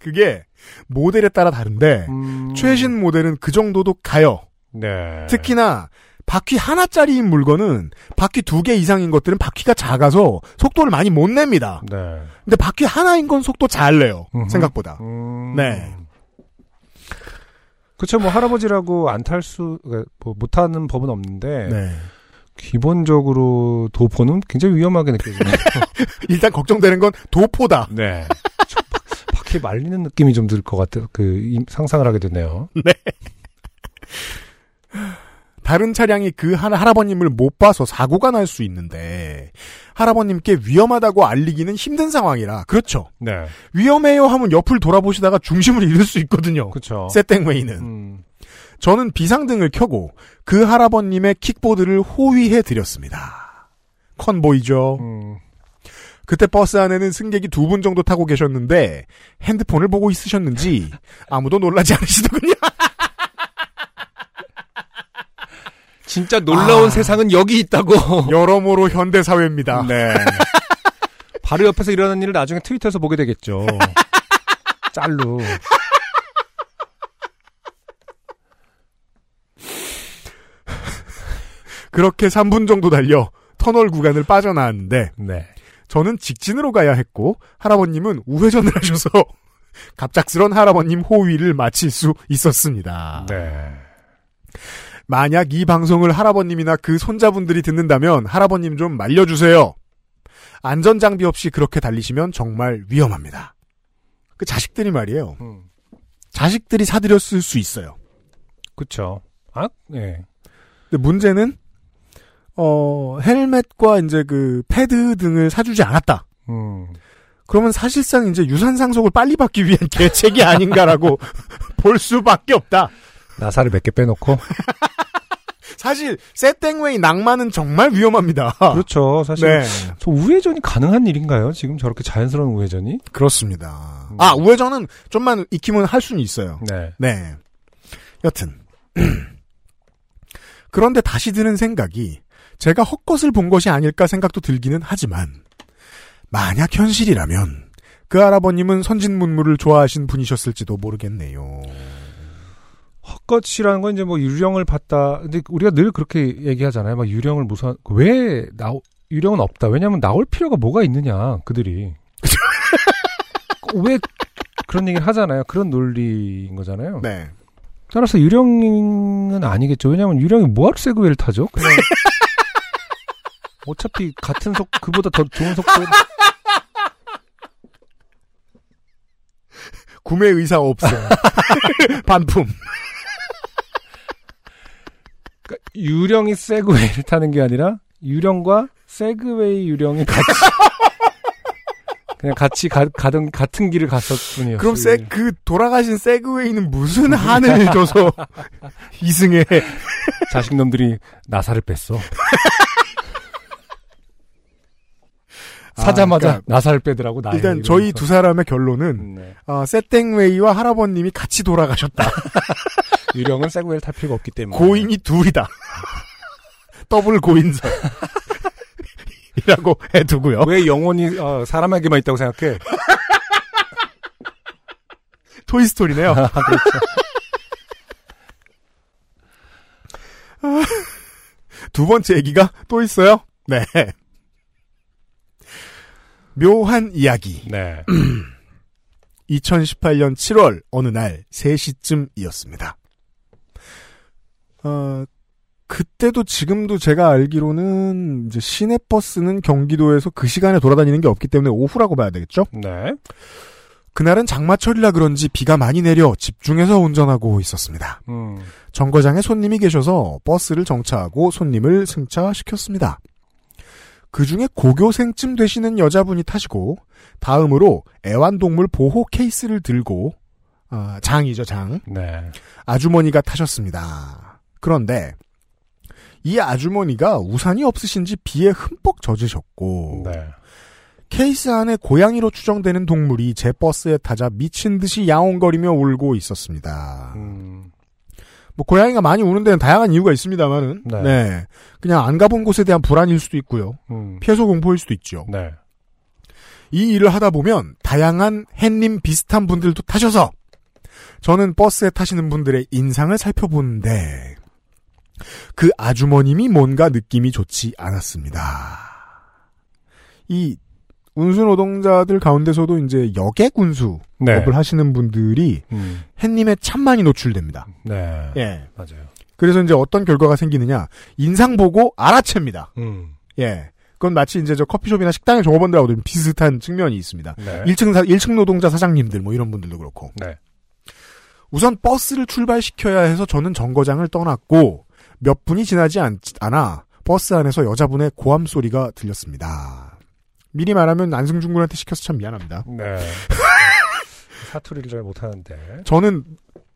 그게 모델에 따라 다른데 음. 최신 모델은 그 정도도 가요. 네. 특히나 바퀴 하나짜리인 물건은 바퀴 두 개 이상인 것들은 바퀴가 작아서 속도를 많이 못 냅니다. 네. 근데 바퀴 하나인 건 속도 잘 내요. 음흠. 생각보다. 음. 네. 그쵸, 뭐, 할아버지라고 안 탈 수, 그러니까 뭐, 못하는 법은 없는데, 네. 기본적으로 도포는 굉장히 위험하게 느껴지네요. <laughs> 일단 걱정되는 건 도포다. 네. 바- 바퀴 말리는 느낌이 좀 들 것 같아요. 그, 이- 상상을 하게 되네요. 다른 차량이 그 한 할아버님을 못 봐서 사고가 날 수 있는데 할아버님께 위험하다고 알리기는 힘든 상황이라 그렇죠. 네. 위험해요 하면 옆을 돌아보시다가 중심을 잃을 수 있거든요. 그쵸. 세땡웨이는 음. 저는 비상등을 켜고 그 할아버님의 킥보드를 호위해 드렸습니다. 컨보이죠. 음. 그때 버스 안에는 승객이 두 분 정도 타고 계셨는데 핸드폰을 보고 있으셨는지 아무도 놀라지 않으시더군요. <laughs> 진짜 놀라운 아. 세상은 여기 있다고. <laughs> 여러모로 현대 사회입니다. 네. 바로 옆에서 일어나는 일을 나중에 트위터에서 보게 되겠죠. <laughs> 짤로. 그렇게 3분 정도 달려 터널 구간을 빠져나왔는데 네. 저는 직진으로 가야 했고 할아버님은 우회전을 <laughs> 하셔서 갑작스런 할아버님 호위를 마칠 수 있었습니다. 네. 만약 이 방송을 할아버님이나 그 손자분들이 듣는다면 할아버님 좀 말려주세요. 안전장비 없이 그렇게 달리시면 정말 위험합니다. 그 자식들이 말이에요. 음. 자식들이 사드렸을 수 있어요. 그쵸. 아, 예. 근데 문제는 어 헬멧과 이제 그 패드 등을 사주지 않았다. 음. 그러면 사실상 이제 유산 상속을 빨리 받기 위한 <laughs> 계책이 아닌가라고 <laughs> 볼 수밖에 없다. 나사를 몇 개 빼놓고. <laughs> 사실 세땡웨이 낭만은 정말 위험합니다. 그렇죠. 사실. 네, 저 우회전이 가능한 일인가요? 지금 저렇게 자연스러운 우회전이? 그렇습니다. 아 우회전은 좀만 익히면 할 수는 있어요. 네. 네. 여튼 <clears throat> 그런데 다시 드는 생각이 제가 헛것을 본 것이 아닐까 생각도 들기는 하지만 만약 현실이라면 그 할아버님은 선진 문물을 좋아하신 분이셨을지도 모르겠네요. 헛것이라는 건 이제 뭐 유령을 봤다. 근데 우리가 늘 그렇게 얘기하잖아요. 막 유령을 무서워. 왜 나오, 유령은 없다. 왜냐면 나올 필요가 뭐가 있느냐. 그들이. <laughs> 왜 그런 얘기를 하잖아요. 그런 논리인 거잖아요. 네. 따라서 유령은 아니겠죠. 왜냐면 유령이 뭐하러 세그웨이를 타죠? 그냥 <laughs> 어차피 같은 속 그보다 더 좋은 속도 구매 의사 없어. <laughs> 반품. 그러니까 유령이 세그웨이를 타는 게 아니라 유령과 세그웨이 유령이 같이 <laughs> 그냥 같이 가, 가던 같은 길을 뿐이었어요. 그럼 세, 그 돌아가신 세그웨이는 무슨 한을 줘서 <laughs> 이승에 자식놈들이 나사를 뺐어. 사자마자 아, 그러니까 나사를 빼더라고 나에 일단 저희 두 사람의 결론은 네. 아, 세땡웨이와 할아버님이 같이 돌아가셨다. <laughs> 유령은 세그웨이를 탈 필요가 없기 때문에 고인이 둘이다. <laughs> 더블 고인설. <laughs> 이라고 해두고요. 왜 영혼이 어, 사람에게만 있다고 생각해? 토이스토리네요. 아, 그렇죠. 두 번째 얘기가 또 있어요. 네. 묘한 이야기. 네. <clears throat> 2018년 7월 어느 날 3시쯤이었습니다. 어, 그때도 지금도 제가 알기로는 이제 시내버스는 경기도에서 그 시간에 돌아다니는 게 없기 때문에 오후라고 봐야 되겠죠? 네. 그날은 장마철이라 그런지 비가 많이 내려 집중해서 운전하고 있었습니다. 음. 정거장에 손님이 계셔서 버스를 정차하고 손님을 승차시켰습니다. 그 중에 고교생쯤 되시는 여자분이 타시고 다음으로 애완동물 보호 케이스를 들고 아, 장이죠 장 네. 아주머니가 타셨습니다. 그런데 이 아주머니가 우산이 없으신지 비에 흠뻑 젖으셨고 네. 케이스 안에 고양이로 추정되는 동물이 제 버스에 타자 미친 듯이 야옹거리며 울고 있었습니다. 음. 뭐 고양이가 많이 우는 데는 다양한 이유가 있습니다만은 네. 네. 그냥 안 가본 곳에 대한 불안일 수도 있고요. 음. 피해소 공포일 수도 있죠. 네. 이 일을 하다 보면 다양한 햇님 비슷한 분들도 타셔서 저는 버스에 타시는 분들의 인상을 살펴보는데 그 아주머님이 뭔가 느낌이 좋지 않았습니다. 이 운수 노동자들 가운데서도 이제 여객 운수업을 네. 하시는 분들이 음. 햇님에 참 많이 노출됩니다. 네. 예. 맞아요. 그래서 이제 어떤 결과가 생기느냐 인상 보고 알아챕니다. 음. 예. 그건 마치 이제 저 커피숍이나 식당의 종업원들하고 좀 비슷한 측면이 있습니다. 네. 1층 사, 1층 노동자 사장님들 뭐 이런 분들도 그렇고. 네. 우선 버스를 출발시켜야 해서 저는 정거장을 떠났고 몇 분이 지나지 않, 않아 버스 안에서 여자분의 고함 소리가 들렸습니다. 미리 말하면 안승준 군한테 시켜서 참 미안합니다. 네. <laughs> 사투리를 잘 못하는데. 저는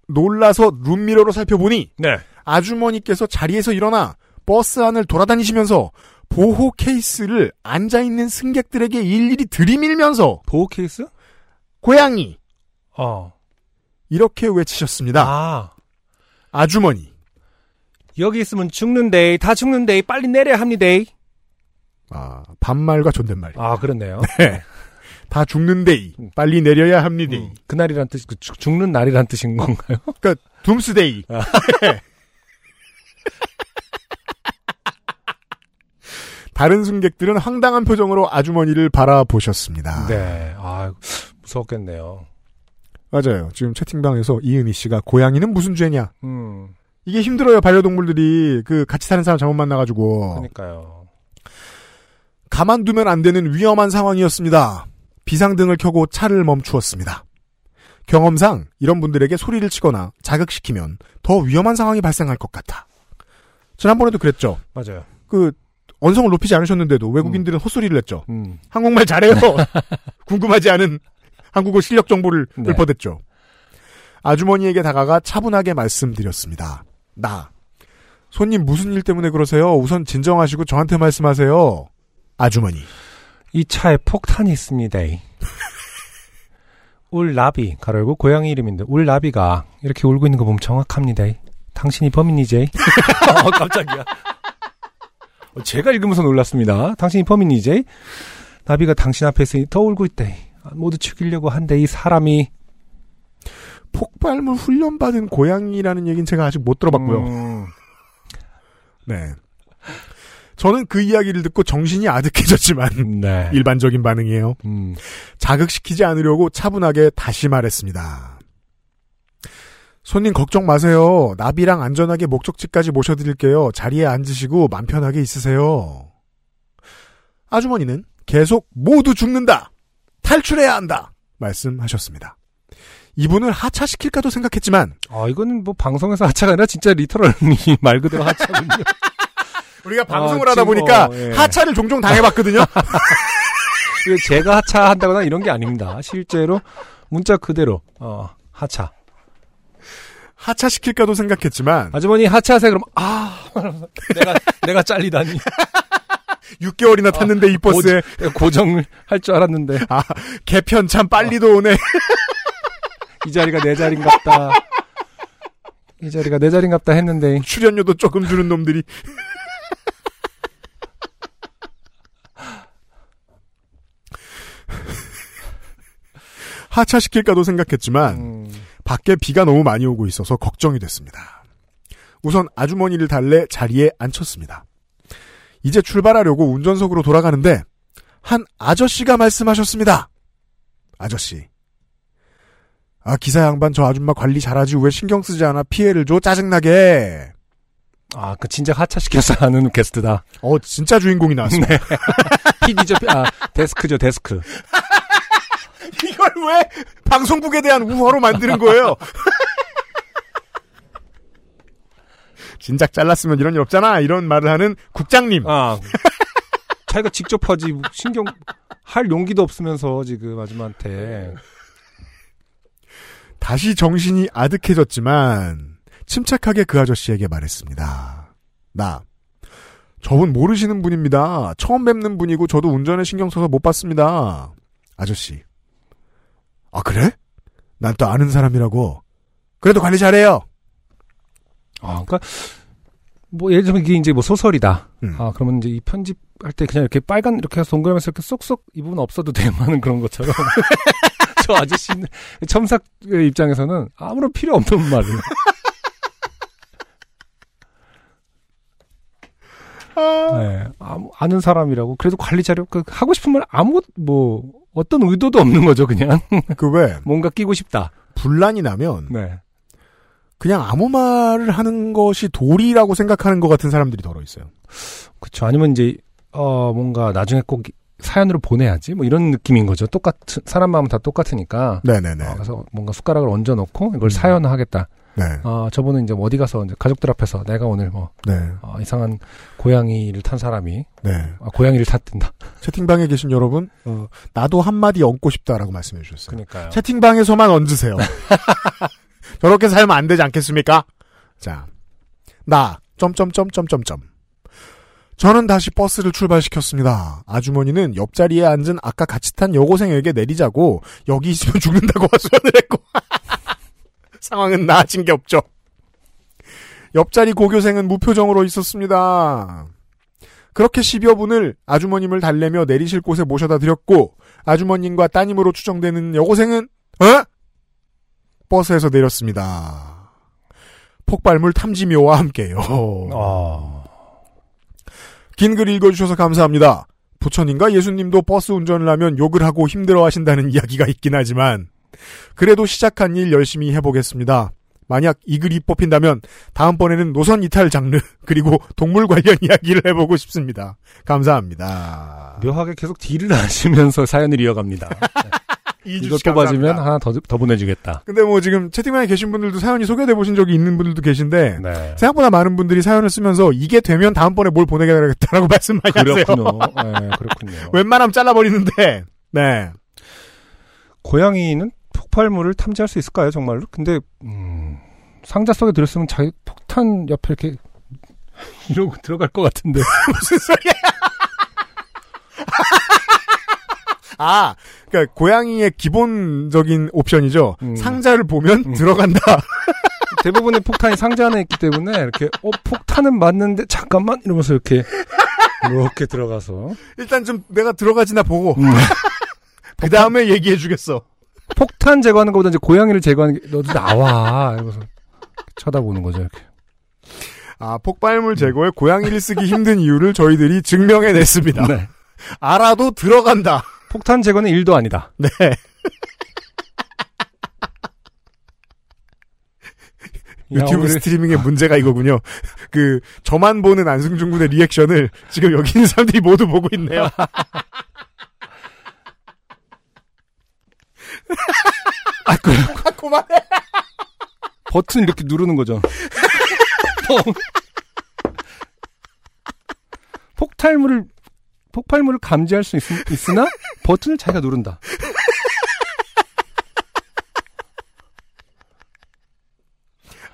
놀라서 룸미러로 살펴보니 네. 아주머니께서 자리에서 일어나 버스 안을 돌아다니시면서 보호 케이스를 앉아 있는 승객들에게 일일이 들이밀면서 보호 케이스? 고양이 어. 이렇게 외치셨습니다. 아. 아주머니 여기 있으면 죽는데, 다 죽는데, 빨리 내려야 합니다. 아, 반말과 존댓말 아, 그렇네요. <laughs> 다 죽는데 이 빨리 내려야 합니다. 음, 그날이란 뜻, 그 죽- 죽는 날이란 뜻인 건가요? <laughs> 그러니까 둠스데이. 아. <laughs> 다른 승객들은 황당한 표정으로 아주머니를 바라보셨습니다. 네. 아, 무서웠겠네요. 맞아요. 지금 채팅방에서 이은희 씨가 고양이는 무슨 죄냐? 음, 이게 힘들어요. 반려동물들이 그 같이 사는 사람 잘못 만나가지고 그러니까요. 가만두면 안 되는 위험한 상황이었습니다. 비상등을 켜고 차를 멈추었습니다. 경험상 이런 분들에게 소리를 치거나 자극시키면 더 위험한 상황이 발생할 것 같아. 지난번에도 그랬죠. 맞아요. 그 언성을 높이지 않으셨는데도 외국인들은 헛소리를 냈죠. 음, 한국말 잘해요. <laughs> 궁금하지 않은 한국어 실력 정보를 네. 읊어댔죠. 아주머니에게 다가가 차분하게 말씀드렸습니다. 나. 손님 무슨 일 때문에 그러세요? 우선 진정하시고 저한테 말씀하세요. 아주머니. 이 차에 폭탄이 있습니다. <laughs> 울나비, 가로열고 고양이 이름인데, 울나비가 이렇게 울고 있는 거 보면 정확합니다. 당신이 범인이지? <laughs> 어, 깜짝이야. 어, 제가 읽으면서 놀랐습니다. 당신이 범인이지? 나비가 당신 앞에 있으니 더 울고 있대. 모두 죽이려고 한데, 이 사람이. 폭발물 훈련받은 고양이라는 얘기는 제가 아직 못 들어봤고요. 음, 네. 저는 그 이야기를 듣고 정신이 아득해졌지만 네. <laughs> 일반적인 반응이에요. 음, 자극시키지 않으려고 차분하게 다시 말했습니다. 손님 걱정 마세요. 나비랑 안전하게 목적지까지 모셔드릴게요. 자리에 앉으시고 맘 편하게 있으세요. 아주머니는 계속 모두 죽는다. 탈출해야 한다. 말씀하셨습니다. 이분을 하차시킬까도 생각했지만 아, 이거는 뭐 방송에서 하차가 아니라 진짜 리터럴리 <laughs> 말 그대로 하차군요. <laughs> 우리가 방송을 아, 하다 보니까 뭐, 예. 하차를 종종 당해봤거든요. <laughs> 제가 하차한다거나 이런 게 아닙니다. 실제로 문자 그대로 어, 하차. 하차 시킬까도 생각했지만 아주머니 하차하세요. 그럼 아 <laughs> 내가 내가 잘리다니 <laughs> 6개월이나 탔는데 이 버스에 내가 고정을 할 줄 알았는데 아 개편 참 빨리도 오네. 이 자리가 내 자리인갑다. 이 자리가 내 자리인갑다 했는데 출연료도 조금 주는 놈들이. 하차시킬까도 생각했지만 음, 밖에 비가 너무 많이 오고 있어서 걱정이 됐습니다. 우선 아주머니를 달래 자리에 앉혔습니다. 이제 출발하려고 운전석으로 돌아가는데 한 아저씨가 말씀하셨습니다. 아저씨. 아 기사 양반 저 아줌마 관리 잘하지 왜 신경 쓰지 않아 피해를 줘 짜증나게. 아, 그 진짜 하차시켜서 하는 게스트다. 어, 진짜 주인공이 나왔어요. <laughs> 네. <laughs> PD죠, 아, 데스크죠, 데스크. <laughs> 이걸 왜 방송국에 대한 우화로 만드는 거예요? <laughs> 진작 잘랐으면 이런 일 없잖아. 이런 말을 하는 국장님. 아, 자기가 직접 하지, 신경, 할 용기도 없으면서 지금 아줌마한테. 다시 정신이 아득해졌지만 침착하게 그 아저씨에게 말했습니다. 나 저분 모르시는 분입니다. 처음 뵙는 분이고 저도 운전에 신경 써서 못 봤습니다. 아저씨. 아 그래? 난 또 아는 사람이라고. 그래도 관리 잘해요. 아, 그러니까 뭐 예를 들면 이게 이제 뭐 소설이다. 음. 아, 그러면 이제 이 편집할 때 그냥 이렇게 빨간 이렇게 해서 동그라미에서 이렇게 쏙쏙 이 부분 없어도 되하는 <laughs> 그런 것처럼. <laughs> 저 아저씨는 첨삭의 입장에서는 아무런 필요 없는 말을. <laughs> 네, 아무, 아는 사람이라고 그래도 관리 자료 그 하고 싶은 말 아무 뭐 어떤 의도도 없는 거죠 그냥 <laughs> 그 왜 뭔가 끼고 싶다. 분란이 나면 네. 그냥 아무 말을 하는 것이 도리라고 생각하는 것 같은 사람들이 더러 있어요. 그렇죠. 아니면 이제 어 뭔가 나중에 꼭 사연으로 보내야지 뭐 이런 느낌인 거죠. 똑같은 사람 마음은 다 똑같으니까. 네네네. 어, 그래서 뭔가 숟가락을 얹어 놓고 이걸 음. 사연화하겠다. 네. 어, 저분은 이제 어디 가서 이제 가족들 앞에서 내가 오늘 뭐 네. 어, 이상한 고양이를 탄 사람이 네. 아, 고양이를 탔든다. 채팅방에 계신 여러분, 어, 나도 한 마디 얹고 싶다라고 말씀해 주셨어요. 그러니까요. 채팅방에서만 얹으세요. <laughs> 저렇게 살면 안 되지 않겠습니까? 자, 나, 점점점점점점. 저는 다시 버스를 출발시켰습니다. 아주머니는 옆자리에 앉은 아까 같이 탄 여고생에게 내리자고 여기 있으면 죽는다고 <laughs> 화소연을 했고 상황은 나아진 게 없죠. 옆자리 고교생은 무표정으로 있었습니다. 그렇게 10여 분을 아주머님을 달래며 내리실 곳에 모셔다 드렸고 아주머님과 따님으로 추정되는 여고생은 어? 버스에서 내렸습니다. 폭발물 탐지묘와 함께요. 어. 긴글 읽어주셔서 감사합니다. 부처님과 예수님도 버스 운전을 하면 욕을 하고 힘들어하신다는 이야기가 있긴 하지만 그래도 시작한 일 열심히 해보겠습니다. 만약 이 글이 뽑힌다면 다음번에는 노선 이탈 장르 <laughs> 그리고 동물 관련 이야기를 해보고 싶습니다. 감사합니다. 묘하게 계속 딜을 하시면서 사연을 이어갑니다. <laughs> 이거 뽑아주면 하나 더, 더 보내주겠다. 근데 뭐 지금 채팅방에 계신 분들도 사연이 소개돼 보신 적이 있는 분들도 계신데 네. 생각보다 많은 분들이 사연을 쓰면서 이게 되면 다음번에 뭘 보내겠다라고 <laughs> 말씀 많이 하세요. 그렇군요. 네, 그렇군요. 웬만하면 잘라버리는데 네. 고양이는 폭발물을 탐지할 수 있을까요, 정말로? 근데, 음, 상자 속에 들었으면 자기 폭탄 옆에 이렇게, <laughs> 이러고 들어갈 것 같은데. <laughs> 무슨 소리야? <laughs> 아, 그러니까 고양이의 기본적인 옵션이죠. 음. 상자를 보면 음. 들어간다. 대부분의 폭탄이 상자 안에 있기 때문에, 이렇게, 어, 폭탄은 맞는데, 잠깐만! 이러면서 이렇게, 이렇게 들어가서. 일단 좀 내가 들어가지나 보고 음. 그 다음에 얘기해주겠어. 폭탄 제거하는 것보다 이제 고양이를 제거하는 게, 너도 나와! 이러면서 쳐다보는 거죠, 이렇게. 아 폭발물 제거에 고양이를 쓰기 힘든 이유를 저희들이 증명해냈습니다. 네. 알아도 들어간다. 폭탄 제거는 일도 아니다. 네. 야, 유튜브 스트리밍의 문제가 이거군요. 그 저만 보는 안승준 군의 리액션을 지금 여기 있는 사람들이 모두 보고 있네요. <laughs> 아, 그, <laughs> 아, 그만해. 버튼 이렇게 누르는 거죠. 폭발물을 폭발물을 감지할 수 있, 으나 버튼을 자기가 누른다.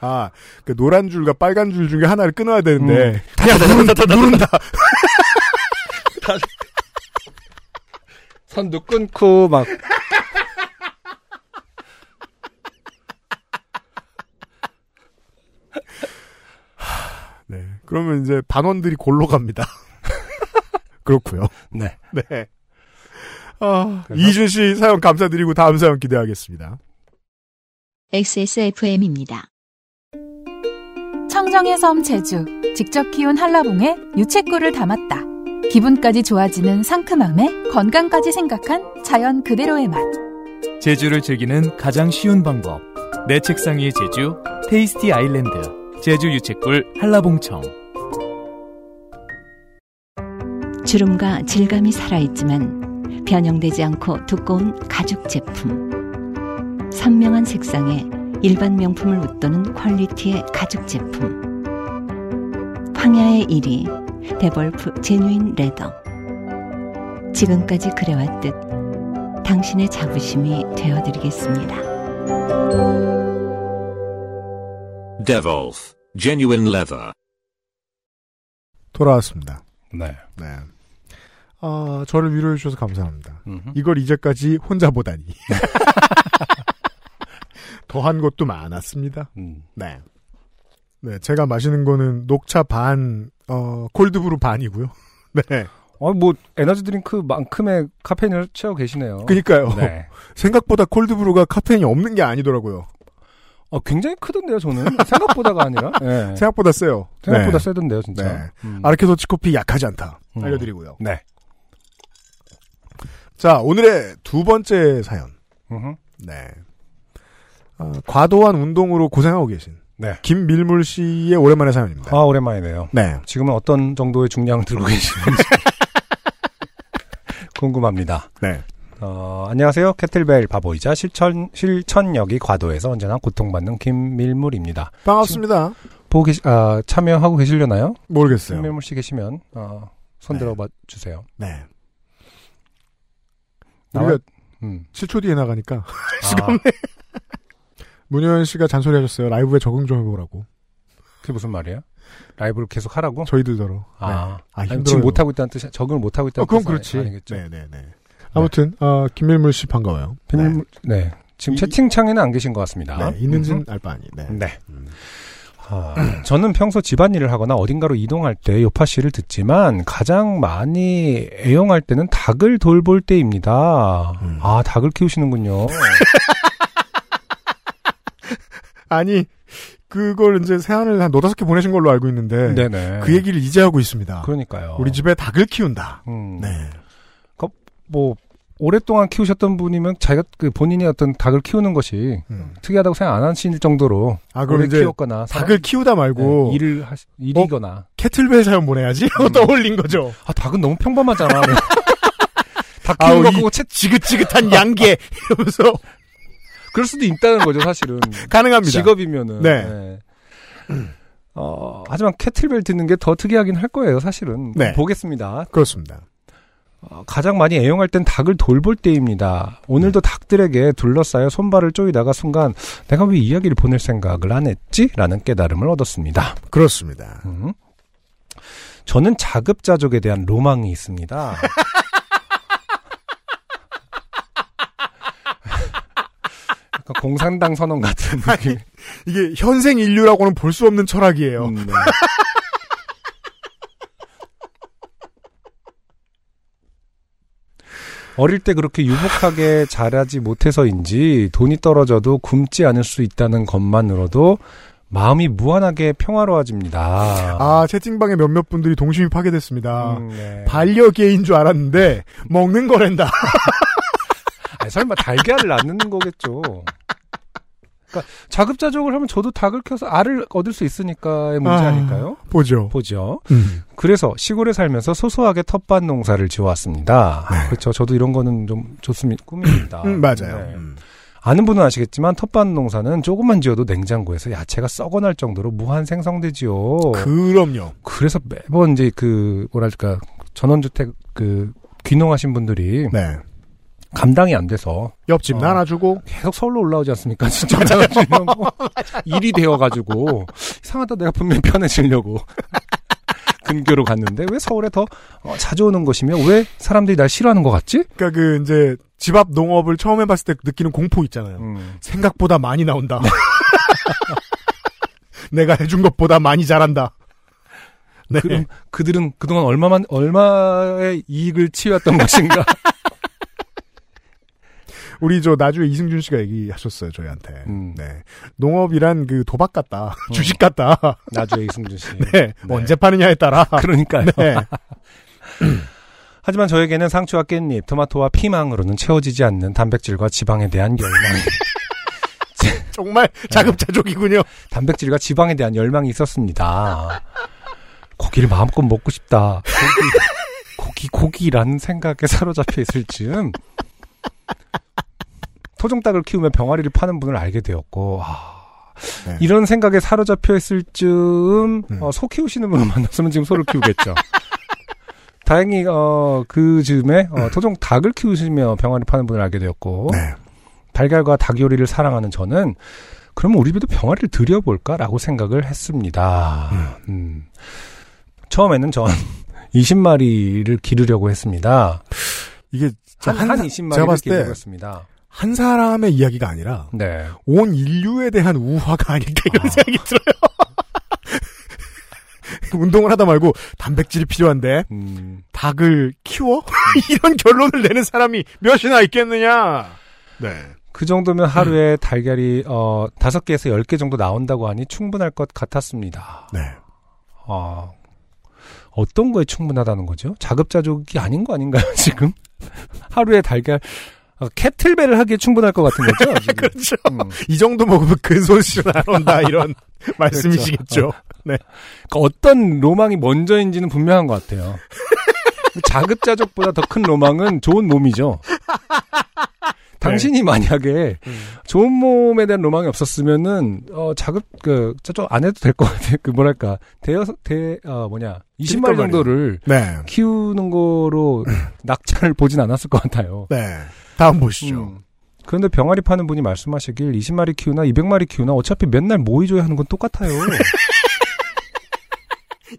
아, 그 노란 줄과 빨간 줄 중에 하나를 끊어야 되는데 음. 그냥 누른다, <laughs> 누른다. 선도 끊고 막 네. 그러면 이제 반원들이 골로 갑니다. <laughs> 그렇고요. 네. 네. 아, 그래서? 이준 씨 사연 감사드리고 다음 사연 기대하겠습니다. XSFM입니다. 청정의 섬 제주 직접 키운 한라봉에 유채꿀을 담았다. 기분까지 좋아지는 상큼함에 건강까지 생각한 자연 그대로의 맛. 제주를 즐기는 가장 쉬운 방법. 내 책상 위의 제주 테이스티 아일랜드 제주 유채꿀 한라봉청 주름과 질감이 살아있지만 변형되지 않고 두꺼운 가죽 제품. 선명한 색상에 일반 명품을 웃도는 퀄리티의 가죽 제품. 황야의 이리 Devolf Genuine Leather. 지금까지 그래왔듯 당신의 자부심이 되어드리겠습니다. Devolf Genuine Leather. 돌아왔습니다. 네. 네. 아, 저를 위로해 주셔서 감사합니다. 음흠. 이걸 이제까지 혼자 보다니. <laughs> 더한 것도 많았습니다. 음. 네. 네, 제가 마시는 거는 녹차 반, 어, 콜드브루 반이고요. <laughs> 네. 어, 뭐, 에너지 드링크만큼의 카페인을 채워 계시네요. 그니까요. 네. <laughs> 생각보다 콜드브루가 카페인이 없는 게 아니더라고요. 어, 굉장히 크던데요, 저는. 생각보다가 아니라. 네. 생각보다 세요. 생각보다 네. 세던데요, 진짜. 네. 음. 아르케도치 커피 약하지 않다. 음. 알려드리고요. 네. 자, 오늘의 두 번째 사연. 네. 아, 과도한 운동으로 고생하고 계신 네. 김밀물 씨의 오랜만의 사연입니다. 아, 오랜만이네요. 네. 지금은 어떤 정도의 중량을 들고 <laughs> 계시는지. <laughs> 궁금합니다. 네. 어, 안녕하세요. 캐틀벨 바보이자 실천, 실천력이 과도해서 언제나 고통받는 김밀물입니다. 반갑습니다. 보고 계시, 아, 참여하고 계시려나요? 모르겠어요. 김밀물 씨 계시면, 어, 손 네. 들어봐 주세요. 네. 우리가 음. 7초 뒤에 나가니까 <laughs> 아, 문효연 씨가 잔소리하셨어요. 라이브에 적응 좀 해보라고. 그게 무슨 말이에요? 라이브를 계속 하라고? 저희들더러. 아, 네. 아 힘들어요. 지금 못 하고 있다는 뜻이, 적응을 못 하고 있다는 어, 그건 그렇지. 아니겠죠? 네네네. 아무튼 어, 김밀물 씨 반가워요. 김밀물, 네. 지금 이- 채팅창에는 안 계신 것 같습니다. 네, 있는지는 음흠. 알바 아니. 네. 네. 음. 아, <clears throat> 저는 평소 집안일을 하거나 어딘가로 이동할 때 요파 씨를 듣지만 가장 많이 애용할 때는 닭을 돌볼 때입니다. 음. 아, 닭을 키우시는군요. <laughs> 아니 그걸 이제 세안을 한 너다섯 개 보내신 걸로 알고 있는데 네네. 그 얘기를 이제 하고 있습니다. 그러니까요. 우리 집에 닭을 키운다. 음, 네. 뭐 오랫동안 키우셨던 분이면 자기가 그 본인이 어떤 닭을 키우는 것이 음. 특이하다고 생각 안 하실 정도로 아 그럼 이제 키웠거나 닭을 키우다 말고 네, 일을 하시, 일이거나 캐틀벨 사연 보내야지. <laughs> 음. 떠올린 거죠. 아 닭은 너무 평범하잖아. <laughs> 닭 아우, 키우는 거 이- 보고 채 지긋지긋한 <laughs> 양계 이러면서 그럴 수도 있다는 거죠 사실은. 가능합니다. 직업이면은. 네. 어, 하지만 캐틀벨 듣는 게 더 특이하긴 할 거예요, 사실은. 네. 보겠습니다. 그렇습니다. 어, 가장 많이 애용할 땐 닭을 돌볼 때입니다. 오늘도 닭들에게 둘러싸여 손발을 쪼이다가 순간 내가 왜 이야기를 보낼 생각을 안 했지? 라는 깨달음을 얻었습니다. 그렇습니다. 음. 저는 자급자족에 대한 로망이 있습니다. <laughs> 공산당 선언 같은 느낌. 이게 현생 인류라고는 볼 수 없는 철학이에요. 음, 네. <laughs> 어릴 때 그렇게 유복하게 자라지 못해서인지 돈이 떨어져도 굶지 않을 수 있다는 것만으로도 마음이 무한하게 평화로워집니다. 아 채팅방에 몇몇 분들이 동심이 파괴됐습니다. 음, 네. 반려개인 줄 알았는데 먹는 거랜다. <laughs> 아니, 설마 달걀을 낳는 거겠죠. 그러니까 자급자족을 하면 저도 닭을 키워서 알을 얻을 수 있으니까의 문제 아. 아... 닐까요 보죠. 보죠. 음. 그래서 시골에 살면서 소소하게 텃밭 농사를 지어왔습니다. 그렇죠. 저도 이런 거는 좀 좋습니다. 꿈입니다. 음, 맞아요. 네. 음. 아는 분은 아시겠지만 텃밭 농사는 조금만 지어도 냉장고에서 야채가 썩어날 정도로 무한 생성되지요. 그럼요. 그래서 매번 이제 그 뭐랄까 전원주택 그 귀농하신 분들이 네. 감당이 안 돼서 옆집 어. 나눠주고 계속 서울로 올라오지 않습니까? <laughs> 진짜 나가주려고 <laughs> 일이 되어가지고 이상하다 내가 분명히 편해지려고 <laughs> 근교로 갔는데 왜 서울에 더 어, 자주 오는 것이며 왜 사람들이 날 싫어하는 것 같지? 그러니까 그 이제 집 앞 농업을 처음 해봤을 때 느끼는 공포 있잖아요. 음. 생각보다 많이 나온다. 내가 해준 것보다 많이 자란다. 네. 그럼 그들은 그동안 얼마만 얼마의 이익을 취해왔던 것인가? 우리 저 나주에 이승준 씨가 얘기하셨어요 저희한테. 음. 네. 농업이란 그 도박 같다, <laughs> 주식 같다. 나주의 이승준 씨. <laughs> 네. 언제 파느냐에 따라. <laughs> 그러니까요. 네. <clears throat> 하지만 저에게는 상추와 깻잎, 토마토와 피망으로는 채워지지 않는 단백질과 지방에 대한 열망이 정말 자급자족이군요. 단백질과 지방에 대한 열망이 있었습니다. 고기를 마음껏 먹고 싶다. 고기, 고기, 고기라는 생각에 사로잡혀 있을 즈음 토종닭을 키우며 병아리를 파는 분을 알게 되었고, 아, 네. 이런 생각에 사로잡혀 있을 즈음 음. 어, 소 키우시는 분을 <laughs> 만났으면 지금 소를 키우겠죠. <laughs> 다행히 어, 그 즈음에 어, 토종 닭을 키우시며 병아리 파는 분을 알게 되었고 네. 달걀과 닭 요리를 사랑하는 저는 그러면 우리 집에도 병아리를 들여볼까라고 생각을 했습니다. 음. 처음에는 전 <laughs> 20마리를 기르려고 했습니다. 이게 한, 한 사- 20마리를 제가 봤을 기르려고 때 했습니다. 한 사람의 이야기가 아니라 네. 온 인류에 대한 우화가 아닐까 이런 생각이 들어요. <laughs> 운동을 하다 말고 단백질이 필요한데 음, 닭을 키워? <laughs> 이런 결론을 내는 사람이 몇이나 있겠느냐? 네. 그 정도면 하루에 달걀이 어, 5개에서 10개 정도 나온다고 하니 충분할 것 같았습니다. 네. 어, 어떤 거에 충분하다는 거죠? 자급자족이 아닌 거 아닌가요, 지금? <laughs> 하루에 달걀, 어, 캐틀벨을 하기에 충분할 것 같은 거죠? <laughs> 그렇죠. 음. 이 정도 먹으면 근손실은 안 온다 <laughs> 이런 말씀이시겠죠. 네. 그러니까 어떤 로망이 먼저인지는 분명한 것 같아요. 자급자족보다 더 큰 로망은 좋은 몸이죠. 당신이 만약에 좋은 몸에 대한 로망이 없었으면은 어 자급 그 저쪽 안 해도 될 것 같아. 그 뭐랄까 대여 대어 뭐냐 20마리 말이에요. 정도를 네. 키우는 거로 낙찰을 보진 않았을 것 같아요. 네. 다음 보시죠. 음. 그런데 병아리 파는 분이 말씀하시길 20마리 키우나 200마리 키우나 어차피 맨날 모이 줘야 하는 건 똑같아요. <laughs>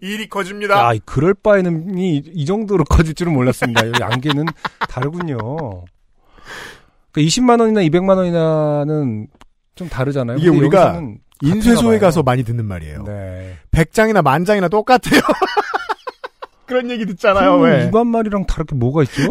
일이 커집니다. 야, 이 그럴 바에는 이, 이 정도로 커질 줄은 몰랐습니다. 이 양계는 다르군요. 그러니까 20만 원이나 200만 원이나는 좀 다르잖아요. 이게 우리가 인쇄소에. 가서 많이 듣는 말이에요. 네. 100장이나 만장이나 똑같아요. <laughs> 그런 얘기 듣잖아요. 왜? 일반 말이랑 다르게 뭐가 있죠?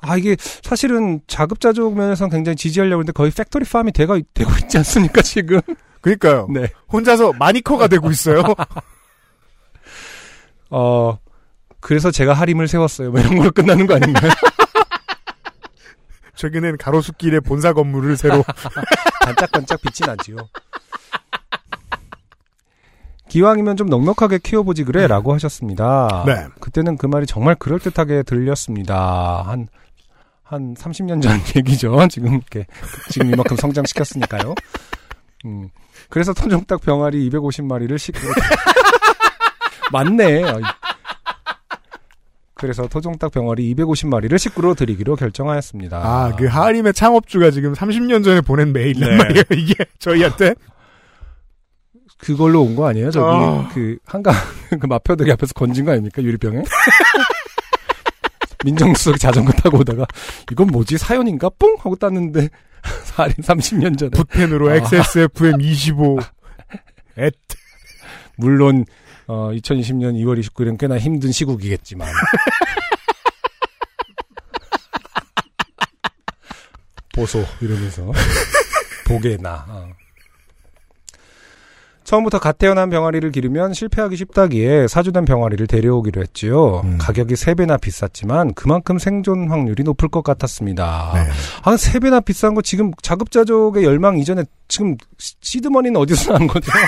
아 이게 사실은 자급자족 면에서는 굉장히 지지하려고 했는데 거의 factory farm이 되가, 되고 있지 않습니까 지금? <laughs> 그러니까요. 네. 혼자서 마니커가 되고 있어요. <laughs> 어 그래서 제가 하림을 세웠어요. 뭐 이런 걸로 끝나는 거 아닌가요? <laughs> 최근엔 가로수길에 본사 건물을 새로 반짝반짝 빛이 나지요. 기왕이면 좀 넉넉하게 키워보지 그래라고 하셨습니다. 네. 그때는 그 말이 정말 그럴듯하게 들렸습니다. 한, 한 30년 전 <laughs> 얘기죠. 지금 이렇게, 지금 이만큼 성장시켰으니까요. 음. 그래서 토종닭 병아리 250마리를 식구로. <laughs> 맞네. 그래서 토종닭 병아리 250마리를 식구로 드리기로 결정하였습니다. 아, 그 하림의 창업주가 지금 30년 전에 보낸 메일란 네. 말이에요. 이게 저희한테 그걸로 온 거 아니에요? 저기 어. 그 한강 <laughs> 그 마표들이 앞에서 건진 거 아닙니까 유리병에? 민정수석이 자전거 타고 오다가 이건 뭐지? 사연인가? 뿡! 하고 땄는데 <laughs> 살인 30년 전에. 붓펜으로 아. XSFM 25 앳. 물론 어 2020년 2월 29일은 꽤나 힘든 시국이겠지만. <laughs> 보소 이러면서. <laughs> 보게 나. 어. 처음부터 갓 태어난 병아리를 기르면 실패하기 쉽다기에 사주된 병아리를 데려오기로 했지요. 음. 가격이 3배나 비쌌지만 그만큼 생존 확률이 높을 것 같았습니다. 네. 아, 3배나 비싼 거 지금 자급자족의 열망 이전에 지금 시- 시드머니는 어디서 난 거죠? <laughs>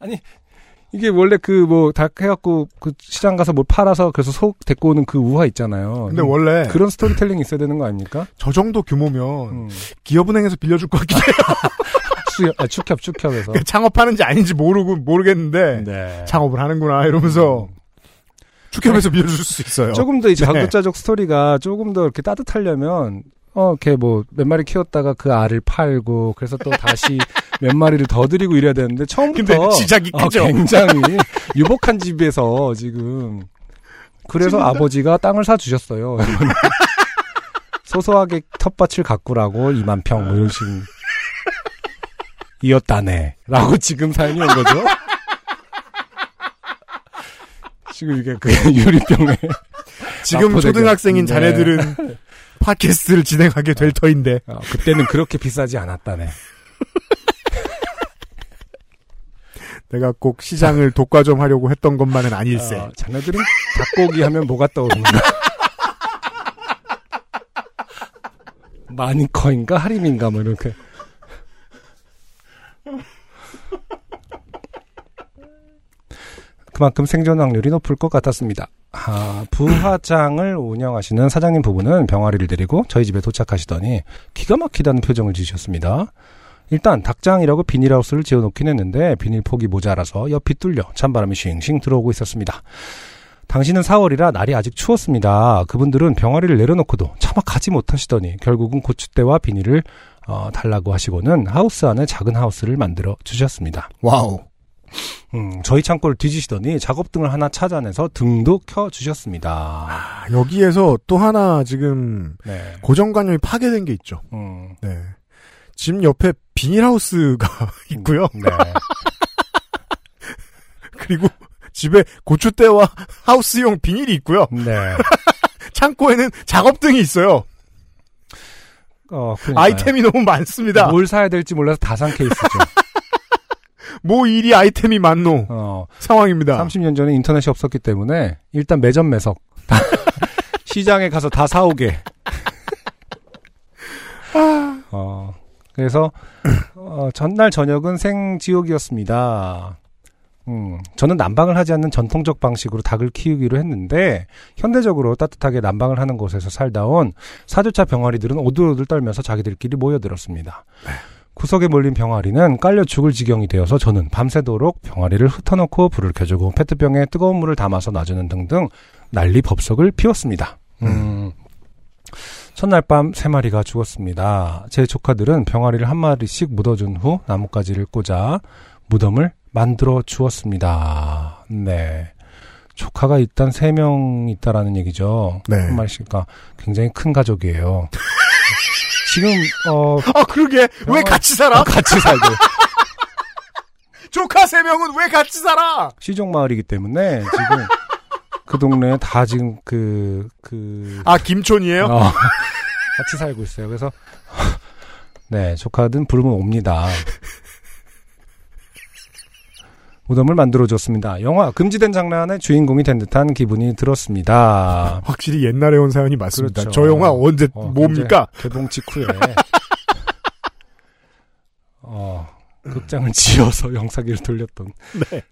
아니, 이게 원래 그 뭐 닭 해갖고 그 시장 가서 뭘 팔아서 그래서 소 데리고 오는 그 우화 있잖아요. 근데 원래 그런 스토리텔링이 있어야 되는 거 아닙니까? 저 정도 규모면 음. 기업은행에서 빌려줄 것 같긴 해요. <laughs> 수협, 아, 축협, 축협에서. 그러니까 창업하는지 아닌지 모르고 모르겠는데 네. 창업을 하는구나 이러면서 음. 축협에서 빌려줄 수 있어요. 조금 더이 네. 자급자족 스토리가 조금 더 이렇게 따뜻하려면 어, 이렇게 뭐 몇 마리 키웠다가 그 알을 팔고 그래서 또 다시 <laughs> 몇 마리를 더 들이고 이래야 되는데 처음부터 근데 시작이 어, 크죠. 굉장히 유복한 집에서 지금 그래서 아버지가 땅을 사 주셨어요. <laughs> 소소하게 텃밭을 가꾸라고 2만 평 뭐 이런 식으로 이었다네 라고 지금 사연이 온 거죠. 지금 이게 그 <laughs> 유리병에 지금. 초등학생인 네. 자네들은 팟캐스트를 진행하게 될 터인데 어, 그때는 그렇게 비싸지 않았다네. 내가 꼭 시장을 독과점 하려고 했던 것만은 아닐세. 어, 자네들은 닭고기 하면 뭐가 떠오르는가? <laughs> 마니커인가 하림인가 뭐 이렇게. 그만큼 생존 확률이 높을 것 같았습니다. 아, 부화장을 운영하시는 사장님 부부는 병아리를 데리고 저희 집에 도착하시더니 기가 막히다는 표정을 지으셨습니다. 일단 닭장이라고 비닐하우스를 지어놓긴 했는데 비닐 폭이 모자라서 옆이 뚫려 찬바람이 싱싱 들어오고 있었습니다. 당시는 4월이라 날이 아직 추웠습니다. 그분들은 병아리를 내려놓고도 차마 가지 못하시더니 결국은 고추대와 비닐을 어, 달라고 하시고는 하우스 안에 작은 하우스를 만들어 주셨습니다. 와우. 음, 저희 창고를 뒤지시더니 작업등을 하나 찾아내서 등도 켜 주셨습니다. 아, 여기에서 또 하나 지금 네. 고정관념이 파괴된 게 있죠. 음, 네. 집 옆에 비닐하우스가 <laughs> 있고요. 네. <laughs> 그리고 집에 고추대와 하우스용 비닐이 있고요. 네. <laughs> 창고에는 작업등이 있어요. 어. 아이템이 너무 많습니다. 뭘 사야 될지 몰라서 다산 케이스죠. 뭐 일이 아이템이 많노 어, 상황입니다. 30년 전에 인터넷이 없었기 때문에 일단 매점 매석. 다 <laughs> 시장에 가서 다 사오게. 어, 그래서 어, 전날 저녁은 생지옥이었습니다. 음, 저는 난방을 하지 않는 전통적 방식으로 닭을 키우기로 했는데 현대적으로 따뜻하게 난방을 하는 곳에서 살다 온 사조차 병아리들은 오들오들 떨면서 자기들끼리 모여들었습니다. 구석에 몰린 병아리는 깔려 죽을 지경이 되어서 저는 밤새도록 병아리를 흩어놓고 불을 켜주고 페트병에 뜨거운 물을 담아서 놔주는 등등 난리 법석을 피웠습니다. 음. 첫날 밤 세 마리가 죽었습니다. 제 조카들은 병아리를 한 마리씩 묻어준 후 나뭇가지를 꽂아 무덤을 만들어 주었습니다. 네. 조카가 일단 세 명 있다라는 얘기죠. 네. 한 마리씩가 굉장히 큰 가족이에요. <laughs> 지금 어 아 그러게 왜 병원- 같이 살아? 같이 살고 <laughs> 조카 세 명은 왜 같이 살아? 시종 마을이기 때문에 지금 그 동네에 다 지금 그 그 아 김촌이에요? 어, 같이 살고 있어요. 그래서 네 조카든 부르면 옵니다. 무덤을 만들어줬습니다. 영화 금지된 장난의 주인공이 된 듯한 기분이 들었습니다. <laughs> 확실히 옛날에 온 사연이 맞습니다. 그렇죠. 저 영화 언제 어, 뭡니까? 개봉 직후에 <laughs> 어, 극장을 지어서 <laughs> 영사기를 돌렸던. 네.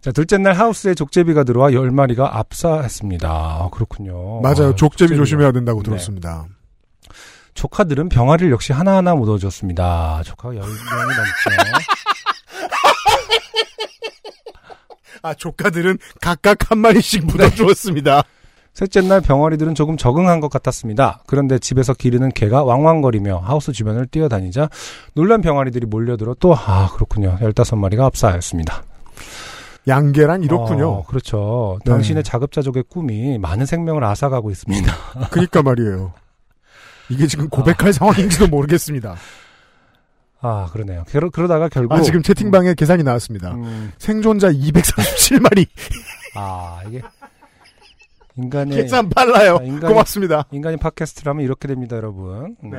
자 둘째 날 하우스에 족제비가 들어와 열 마리가 압사했습니다. 아, 그렇군요. 맞아요. 아, 족제비 족제비가. 조심해야 된다고 네. 들었습니다. 조카들은 병아리를 역시 하나하나 묻어줬습니다. 조카가 열 명이 넘죠. 아 조카들은 각각 한 마리씩 묻어주었습니다. 셋째 날 병아리들은 조금 적응한 것 같았습니다. 그런데 집에서 기르는 개가 왕왕거리며 하우스 주변을 뛰어다니자 놀란 병아리들이 몰려들어 또, 아, 그렇군요. 15마리가 압사하였습니다. 양계란 이렇군요. 어, 그렇죠. 네. 당신의 자급자족의 꿈이 많은 생명을 앗아가고 있습니다. 그러니까 말이에요. 이게 지금 고백할 상황인지도 모르겠습니다. <laughs> 아, 그러네요. 그러, 그러다가 결국. 아 지금 채팅방에 계산이 나왔습니다. 음, 생존자 237마리. 아, 이게. 인간의. 계산 빨라요. 아, 인간이- 고맙습니다. 인간이 팟캐스트라면 이렇게 됩니다, 여러분. 음. 네.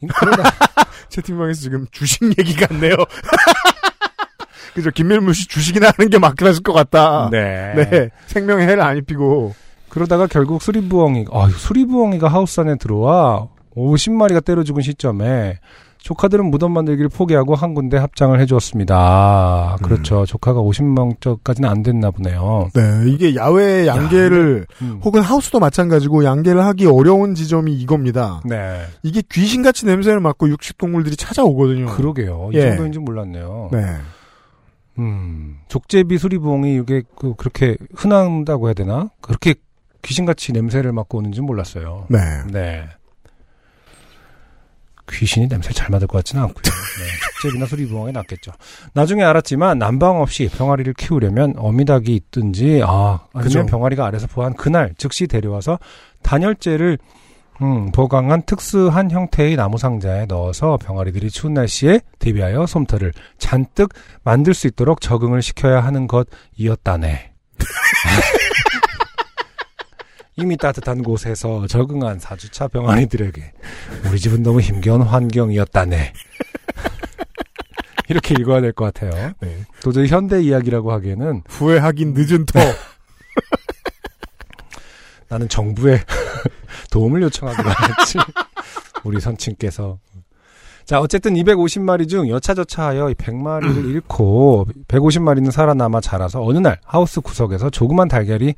인- 그러다, <laughs> 채팅방에서 지금 주식 얘기 같네요. <laughs> 그죠. 김밀물 씨 주식이나 하는 게 맞긴 하실 것 같다. 네. 네. 생명에 해를 안 입히고. 그러다가 결국 수리부엉이, 아, 수리부엉이가 하우스 안에 들어와 50마리가 때려 죽은 시점에 조카들은 무덤 만들기를 포기하고 한 군데 합장을 해주었습니다. 그렇죠. 조카가 50명까지는 안 됐나 보네요. 네. 이게 야외 양계를 음. 혹은 하우스도 마찬가지고 양계를 하기 어려운 지점이 이겁니다. 네. 이게 귀신같이 냄새를 맡고 육식 동물들이 찾아오거든요. 그러게요. 이 예. 정도인지 몰랐네요. 네. 음, 족제비 수리부엉이 이게 그, 그렇게 흔한다고 해야 되나? 그렇게 귀신같이 냄새를 맡고 오는지 몰랐어요. 네. 네. 귀신이 냄새 잘 맡을 것 같지는 않고요. 네, 족제비나 수리부엉이 낫겠죠. 나중에 알았지만 난방 없이 병아리를 키우려면 어미닭이 있든지 아 아니면 그죠. 병아리가 알에서 부화한 그날 즉시 데려와서 단열재를 음, 보강한 특수한 형태의 나무 상자에 넣어서 병아리들이 추운 날씨에 대비하여 솜털을 잔뜩 만들 수 있도록 적응을 시켜야 하는 것이었다네. <laughs> 이미 따뜻한 곳에서 적응한 사주차 병아리들에게 우리 집은 너무 힘겨운 환경이었다네. <laughs> 이렇게 읽어야 될 것 같아요. 네. 도저히 현대 이야기라고 하기에는 후회하긴 늦은 터. <laughs> 나는 정부에 <laughs> 도움을 요청하기로 했지. 우리 선친께서. 자, 어쨌든 250마리 중 여차저차하여 100마리를 잃고 150마리는 살아남아 자라서 어느 날 하우스 구석에서 조그만 달걀이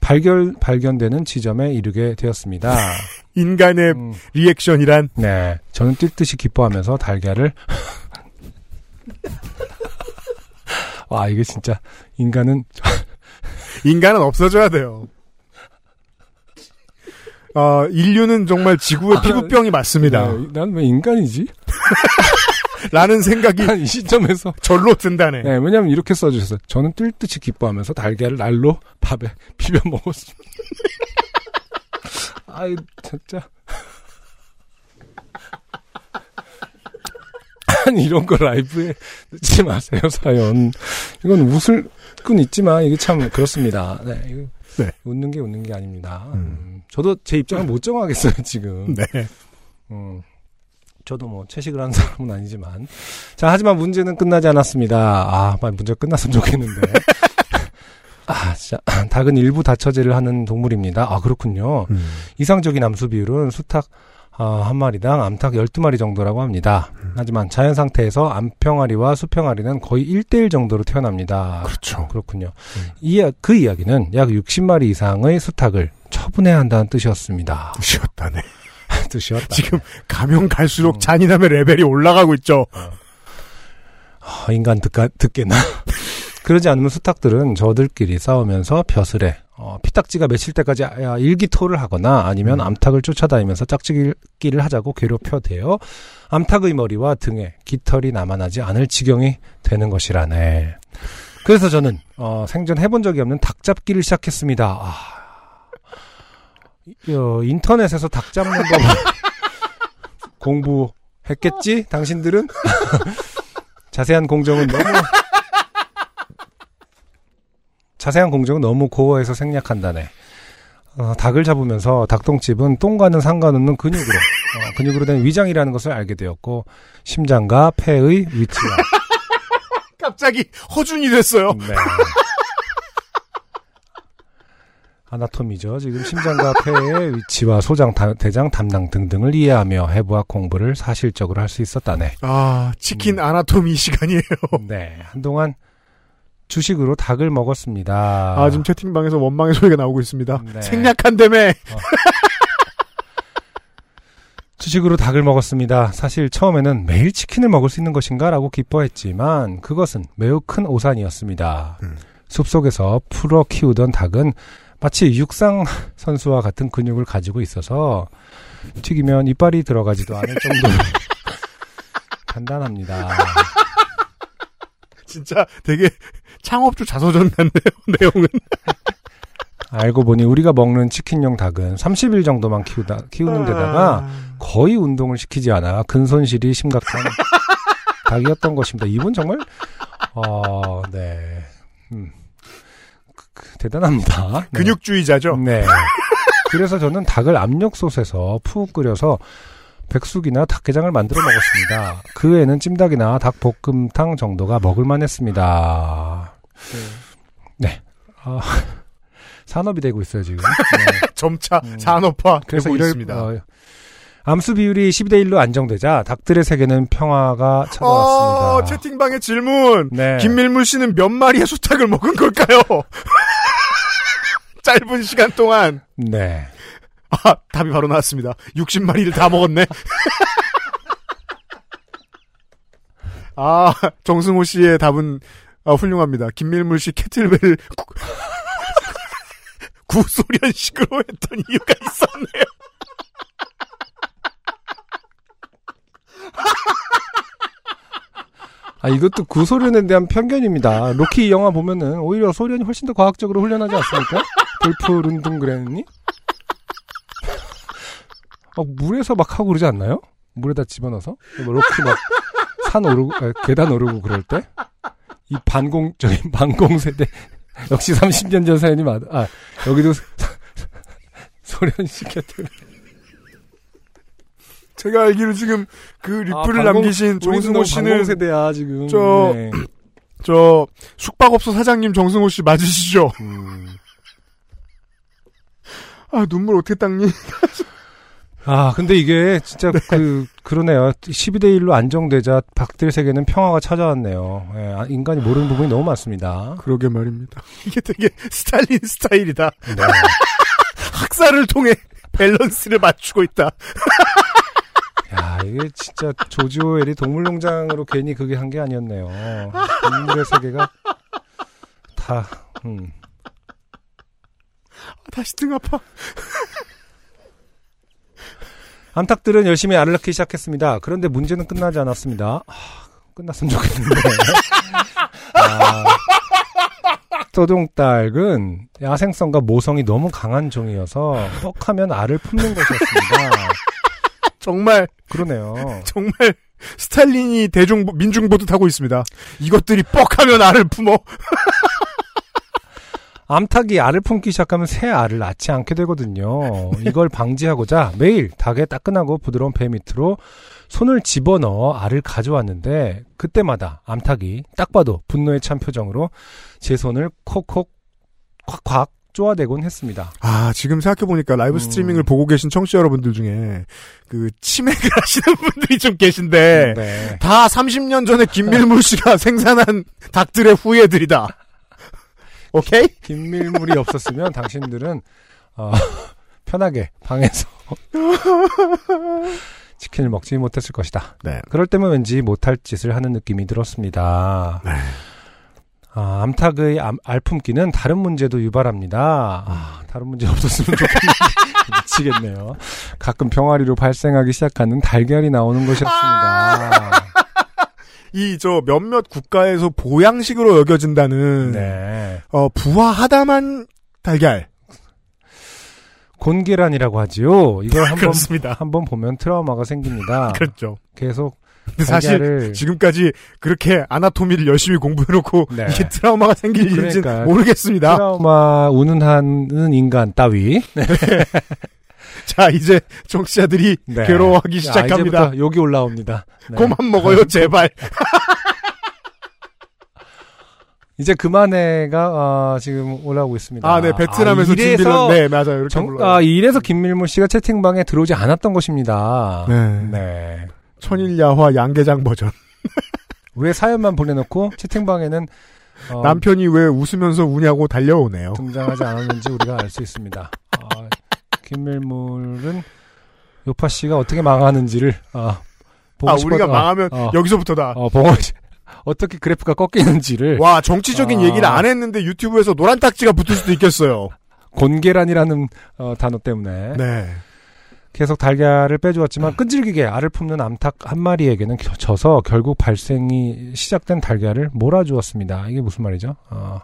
발견, 발견되는 지점에 이르게 되었습니다. <laughs> 인간의 음, 리액션이란 네. 저는 뛸 듯이 기뻐하면서 달걀을 <laughs> 와, 이게 진짜 인간은 인간은 없어져야 돼요. 어, 인류는 정말 지구의 피부병이 맞습니다. 네, 난왜 인간이지? 라는 생각이 한이 시점에서 절로 든다네. 네, 왜냐면 이렇게 써주셨어요. 저는 뛸 듯이 기뻐하면서 달걀을 날로 밥에 비벼 먹었습니다. <laughs> 아유, 진짜. 아니, 이런 거 라이브에 넣지 마세요, 사연. 이건 웃을 건 있지만, 이게 참 그렇습니다. 네, 이거 네. 웃는 게 웃는 게 아닙니다. 음. 음, 저도 제 입장을 못 정하겠어요, 지금. <laughs> 네. 음, 저도 뭐 채식을 하는 사람은 아니지만 자 하지만 문제는 끝나지 않았습니다. 아 빨리 문제 가 끝났으면 좋겠는데 <laughs> 아 진짜 닭은 일부 다처제를 하는 동물입니다. 아 그렇군요. 음. 이상적인 암수 비율은 수탉 아, 한 마리당 암탉 12마리 정도라고 합니다. 하지만 자연 상태에서 암평아리와 수평아리는 거의 1대1 정도로 태어납니다. 그렇죠. 그렇군요. 이, 그 이야기는 약 60마리 이상의 수탉을 처분해야 한다는 뜻이었습니다. 쉬었다네. <laughs> 뜻이었다. 지금 가면 갈수록 음. 잔인함의 레벨이 올라가고 있죠. 아, 인간 듣가, 듣겠나? <laughs> 그러지 않으면 수탉들은 저들끼리 싸우면서 벼슬에 어, 피딱지가 맺힐 때까지 아, 일기토를 하거나 아니면 암탉을 쫓아다니면서 짝짓기를 하자고 괴롭혀대어 암탉의 머리와 등에 깃털이 남아나지 않을 지경이 되는 것이라네. 그래서 저는 어, 생전 해본 적이 없는 닭 잡기를 시작했습니다. 아, 이- 어, 인터넷에서 닭 잡는 법 <laughs> 공부했겠지? 당신들은? <laughs> 자세한 공정은 너무 자세한 공정은 너무 고어해서 생략한다네. 어, 닭을 잡으면서 닭똥집은 똥과는 상관없는 근육으로 어, 근육으로 된 위장이라는 것을 알게 되었고 심장과 폐의 위치와 <laughs> 갑자기 허준이 됐어요. 네. 아나토미죠. 지금 심장과 폐의 위치와 소장, 다- 대장, 담낭 등등을 이해하며 해부학 공부를 사실적으로 할 수 있었다네. 아, 치킨 아나토미 시간이에요. 네. 한동안 주식으로 닭을 먹었습니다. 아, 지금 채팅방에서 원망의 소리가 나오고 있습니다. 네. 생략한다며. 주식으로 닭을 먹었습니다. 사실 처음에는 매일 치킨을 먹을 수 있는 것인가 라고 기뻐했지만 그것은 매우 큰 오산이었습니다. 음. 숲속에서 풀어 키우던 닭은 마치 육상 선수와 같은 근육을 가지고 있어서 튀기면 이빨이 들어가지도 않을 정도로 <laughs> 간단합니다. 진짜 되게 창업주 자서전 같네요, <laughs> 내용은. 알고 보니 우리가 먹는 치킨용 닭은 30일 정도만 키우다 키우는 데다가 아, 거의 운동을 시키지 않아 근손실이 심각한 <laughs> 닭이었던 것입니다. 이분 정말 어, 네. 음. 그- 그, 대단합니다. 네. 근육주의자죠. 네. 그래서 저는 닭을 압력솥에서 푹 끓여서 백숙이나 닭게장을 만들어 먹었습니다. 그 애는 찜닭이나 닭볶음탕 정도가 먹을만 했습니다. 네. 아, <laughs> 산업이 되고 있어요 지금. <laughs> 네. 점차 음. 산업화 그래서 되고 이럴 있습니다. 어, 암수 비율이 12대 1로 안정되자 닭들의 세계는 평화가 찾아왔습니다. 어, 채팅방의 질문. 네. 김밀물 씨는 몇 마리의 수탉을 먹은 걸까요? <laughs> 짧은 시간 동안. 네. 아, 답이 바로 나왔습니다. 60마리를 다 먹었네. 아, 정승호 씨의 답은 아, 훌륭합니다. 김밀물 씨 캐틀벨을 구- <laughs> 구소련식으로 했던 이유가 있었네요. 아 이것도 구소련에 대한 편견입니다. 로키 영화 보면은 오히려 소련이 훨씬 더 과학적으로 훈련하지 않습니까? 돌프 룬둥그레니? 막 물에서 막 하고 그러지 않나요? 물에다 집어넣어서 뭐 로키 막 산 오르고 아, 계단 오르고 그럴 때 이 반공적인 <laughs> 반공 세대 역시 30년 전 사연이 맞아. 아 여기도 소련식 캐틀 <laughs> 제가 알기로 지금 그 리플을 아, 반공- 남기신 정승호 씨는 세대야 지금. 저- 네. 저 숙박업소 사장님 정승호 씨 맞으시죠? 음. 아 눈물 어떻게 닦니? <laughs> 아, 근데 이게 진짜 그, 그러네요. 12대 1로 안정되자 박들 세계는 평화가 찾아왔네요. 예, 아, 인간이 모르는 부분이 너무 많습니다. 그러게 말입니다. <laughs> 이게 되게 스탈린 스타일이다. 네. <laughs> 학살을 통해 밸런스를 맞추고 있다. 야, 이게 진짜 조지 오웰이 동물농장으로 괜히 그게 한 게 아니었네요. 동물의 세계가 다, 음. 다시 등 아파. 암탉들은 열심히 알을 낳기 시작했습니다. 그런데 문제는 끝나지 않았습니다. 하, 끝났으면 좋겠는데. <laughs> 아, 토종닭은 야생성과 모성이 너무 강한 종이어서 뻑하면 알을 품는 것이었습니다. 정말 그러네요. 정말 스탈린이 대중 민중보도 타고 있습니다. 이것들이 뻑하면 알을 품어. <laughs> 암탉이 알을 품기 시작하면 새 알을 낳지 않게 되거든요. 이걸 방지하고자 매일 닭의 따끈하고 부드러운 배 밑으로 손을 집어넣어 알을 가져왔는데 그때마다 암탉이 딱 봐도 분노에 찬 표정으로 제 손을 콕콕 콱콱 쪼아대곤 했습니다. 아 지금 생각해 보니까 라이브 음. 스트리밍을 보고 계신 청취자 여러분들 중에 그 치맥을 <laughs> 하시는 분들이 좀 계신데 네. 다 30년 전에 김밀물 씨가 <laughs> 생산한 닭들의 후예들이다. 오케이? 긴밀물이 없었으면 당신들은 어, <laughs> 편하게 방에서 <laughs> 치킨을 먹지 못했을 것이다. 네. 그럴 때면 왠지 못할 짓을 하는 느낌이 들었습니다. 네. 아, 암탉의 암- 알품기는 다른 문제도 유발합니다. 아, 다른 문제 없었으면 좋겠는데 <laughs> 미치겠네요. 가끔 병아리로 발생하기 시작하는 달걀이 나오는 것이었습니다. 이 저 몇몇 국가에서 보양식으로 여겨진다는 네. 어 부화하다만 달걀 곤계란이라고 하지요. 이걸 <laughs> 한번. 한번 보면 트라우마가 생깁니다. <laughs> 그렇죠. 계속 사실 달걀을 지금까지 그렇게 아나토미를 열심히 공부해놓고 <laughs> 네. 이게 트라우마가 생길 일인지 그러니까요. 모르겠습니다. 트라우마 운운하는 인간 따위 <laughs> 자 이제 청취자들이 네. 괴로워하기 자, 시작합니다. 이제부터 욕이 올라옵니다. 네. 그만 먹어요 <laughs> 제발. <laughs> 이제 그만해가 어, 지금 올라오고 있습니다. 아 네 베트남에서 아, 이래서 진빌런 네 맞아요 이렇게 정, 불러요. 아, 이래서 김밀물 씨가 채팅방에 들어오지 않았던 것입니다. 네. 네. 천일야화 양계장 버전. 왜 사연만 보내놓고 채팅방에는 어, 남편이 왜 웃으면서 우냐고 달려오네요. 등장하지 않았는지 우리가 알 수 있습니다. 아, 김밀물은 요파 씨가 어떻게 망하는지를 아, 보고 아 싶어- 우리가 어, 망하면 어, 여기서부터다. 어, 씨 어떻게 그래프가 꺾이는지를 와 정치적인 아. 얘기를 안 했는데 유튜브에서 노란 딱지가 붙을 수도 있겠어요. <laughs> 곤계란이라는 어, 단어 때문에 네. 계속 달걀을 빼주었지만 끈질기게 알을 품는 암탉 한 마리에게는 겨- 져서 결국 발생이 시작된 달걀을 몰아주었습니다. 이게 무슨 말이죠? 어.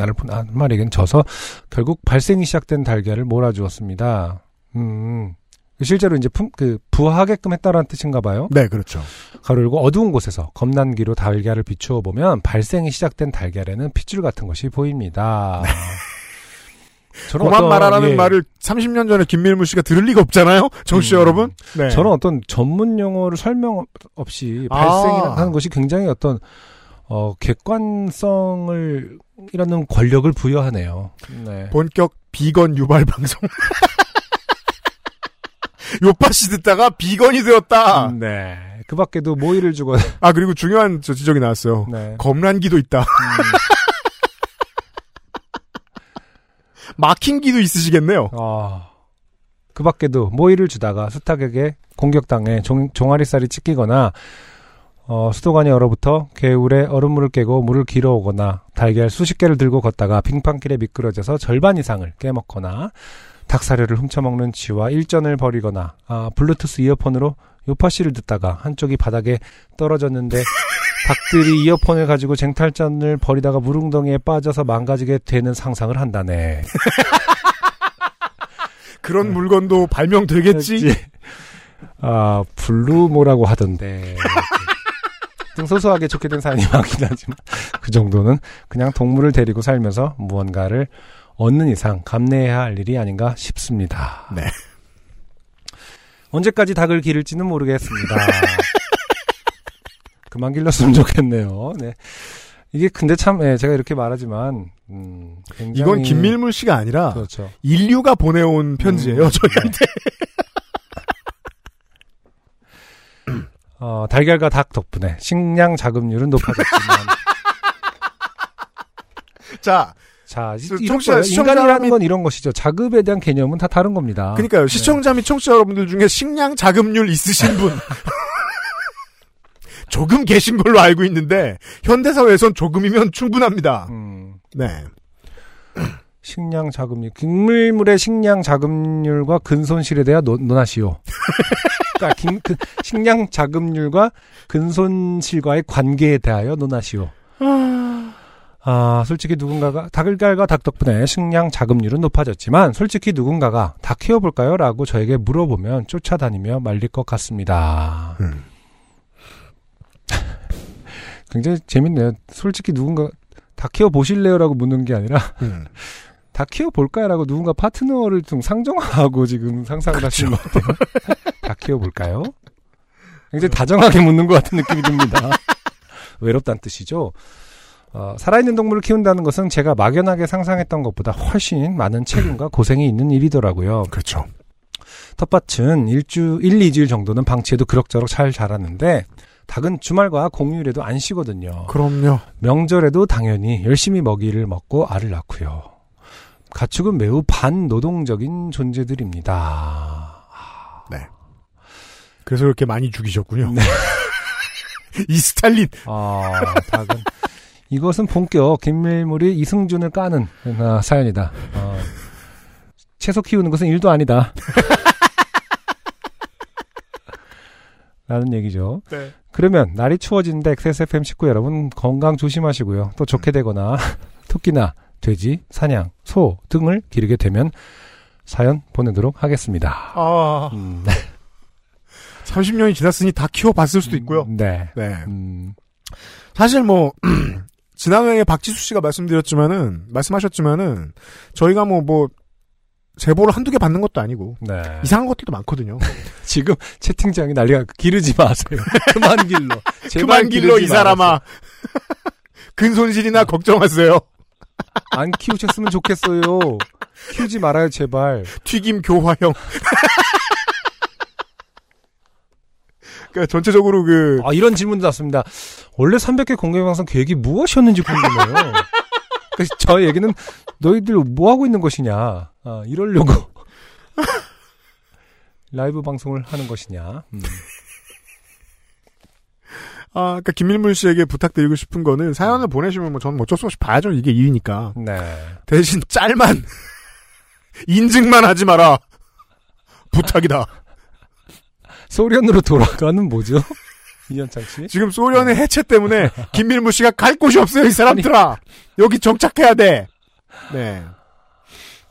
알을 품는 한 마리에게는 져서 결국 발생이 시작된 달걀을 몰아주었습니다. 음. 실제로 이제 품, 그, 부하게끔 했다라는 뜻인가 봐요. 네 그렇죠. 가로 열고 어두운 곳에서 검난기로 달걀을 비추어 보면 발생이 시작된 달걀에는 핏줄 같은 것이 보입니다. 저는 그만 어떤- 말하라는 예, 말을 30년 전에 김밀무 씨가 들을 리가 없잖아요. 정치 음. 여러분. 네. 저는 어떤 전문 용어를 설명 없이 아. 발생이라는 것이 굉장히 어떤 어 객관성을 이라는 권력을 부여하네요. 네. 본격 비건 유발 방송. <laughs> 요파 씨 듣다가 비건이 되었다. 음, 네. 그 밖에도 모이를 주고 아 그리고 중요한 저 지적이 나왔어요. 네. 검란기도 있다. <laughs> 막힌기도 있으시겠네요. 아. 그 밖에도 모이를 주다가 수탉에게 공격당해 종, 종아리살이 찢기거나 어, 수도관이 얼어붙어 개울에 얼음물을 깨고 물을 길어오거나 달걀 수십 개를 들고 걷다가 빙판길에 미끄러져서 절반 이상을 깨먹거나 닭사료를 훔쳐먹는 쥐와 일전을 벌이거나 아, 블루투스 이어폰으로 요파씨를 듣다가 한쪽이 바닥에 떨어졌는데 <laughs> 닭들이 이어폰을 가지고 쟁탈전을 벌이다가 물웅덩이에 빠져서 망가지게 되는 상상을 한다네. <laughs> 그런 물건도 발명되겠지. 아, 블루모라고 하던데. <laughs> 좀 소소하게 좋게 된 사연이 많긴 하지만, 그 정도는 그냥 동물을 데리고 살면서 무언가를 얻는 이상 감내해야 할 일이 아닌가 싶습니다. 네. 언제까지 닭을 기를지는 모르겠습니다. 그만 길렀으면 좋겠네요. 네. 이게 근데 참 예, 제가 이렇게 말하지만 음, 굉장히 이건 김밀물 씨가 아니라 그렇죠. 인류가 보내온 편지예요. 음. 저희한테. 어, 달걀과 닭 덕분에 식량 자급률은 높아졌지만 <laughs> 자, 자, 청취자- 인간이라는 및- 건 이런 것이죠. 자급에 대한 개념은 다 다른 겁니다. 그러니까요. 네. 시청자 및 청취자 여러분들 중에 식량 자급률 있으신 분 <laughs> 조금 계신 걸로 알고 있는데 현대 사회에선 조금이면 충분합니다. 음, 네. <clears throat> 식량 자급률, 김물물의 식량 자급률과 근손실에 대해 논, 논하시오. <laughs> 그러니까 김- 그 식량 자급률과 근손실과의 관계에 대하여 논하시오. 아, 솔직히 누군가가 닭을갈과 닭 덕분에 식량 자급률은 높아졌지만 솔직히 누군가가 닭 키워볼까요? 라고 저에게 물어보면 쫓아다니며 말릴 것 같습니다. 음. <laughs> 굉장히 재밌네요. 솔직히 누군가 닭 키워 보실래요? 라고 묻는 게 아니라 음. <laughs> 다 키워 볼까요?라고 누군가 파트너를 좀 상정하고 지금 상상을 하시는 것 같아요. <laughs> 다 키워볼까요? 굉장히 다정하게 묻는 것 같은 느낌이 듭니다. <laughs> 외롭다는 뜻이죠. 어, 살아있는 동물을 키운다는 것은 제가 막연하게 상상했던 것보다 훨씬 많은 책임과 고생이 있는 일이더라고요. 그렇죠. 텃밭은 일주, 1, 2주일 정도는 방치해도 그럭저럭 잘 자라는데 닭은 주말과 공휴일에도 안 쉬거든요. 그럼요. 명절에도 당연히 열심히 먹이를 먹고 알을 낳고요. 가축은 매우 반노동적인 존재들입니다. 그래서 그렇게 많이 죽이셨군요. 네. <laughs> 이 스탈린. 아, 닭은 이것은 본격 김밀물이 이승준을 까는 아, 사연이다. 어, 채소 키우는 것은 일도 아니다. <laughs> 라는 얘기죠. 네. 그러면 날이 추워지는데 XSFM 식구 여러분 건강 조심하시고요. 또 좋게 되거나 <laughs> 토끼나 돼지, 사냥, 소 등을 기르게 되면 사연 보내도록 하겠습니다. 아, 음, 30년이 지났으니 다 키워봤을 수도 있고요. 네. 네. 음, 사실 뭐 <clears throat> 지난 회에 박지수 씨가 말씀드렸지만은 말씀하셨지만은 저희가 뭐 뭐 제보를 한두 개 받는 것도 아니고 네. 이상한 것들도 많거든요. <laughs> 지금 채팅창이 난리가 기르지 마세요. <laughs> 그만 길러. 그만 길러 이 사람아. <laughs> 근손실이나 걱정하세요. 말아서. 안 키우셨으면 좋겠어요. 키우지 말아요, 제발. 튀김 교화형. 그러니까 전체적으로 그 아, 이런 질문도 났습니다. 원래 300회 공개방송 계획이 무엇이었는지 궁금해요. 그래서 저 얘기는 너희들 뭐 하고 있는 것이냐. 아, 이러려고. <laughs> 라이브 방송을 하는 것이냐. 음. 아, 그러니까 김밀물 씨에게 부탁드리고 싶은 거는 사연을 보내시면 뭐 저는 어쩔 수 없이 봐야죠. 이게 일이니까. 네. 대신 짤만 인증만 하지 마라. 부탁이다. 소련으로 돌아가는 뭐죠? <laughs> 이현창 씨? 지금 소련의 해체 때문에 김밀무 씨가 갈 곳이 없어요, 이 사람들아. 여기 정착해야 돼. 네.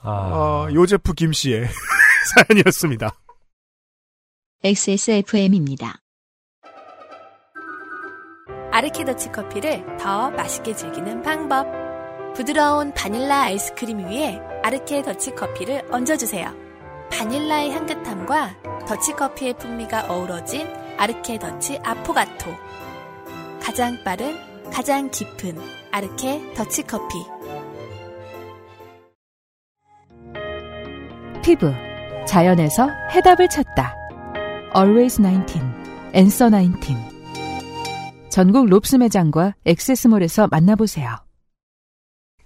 아, 어, 요제프 김 씨의 <laughs> 사연이었습니다. XSFM입니다. 아르케더치 커피를 더 맛있게 즐기는 방법. 부드러운 바닐라 아이스크림 위에 아르케 더치 커피를 얹어주세요. 바닐라의 향긋함과 더치 커피의 풍미가 어우러진 아르케 더치 아포가토. 가장 빠른, 가장 깊은 아르케 더치 커피. 피부. 자연에서 해답을 찾다. Always 19. Answer 19. 전국 롭스 매장과 액세스몰에서 만나보세요.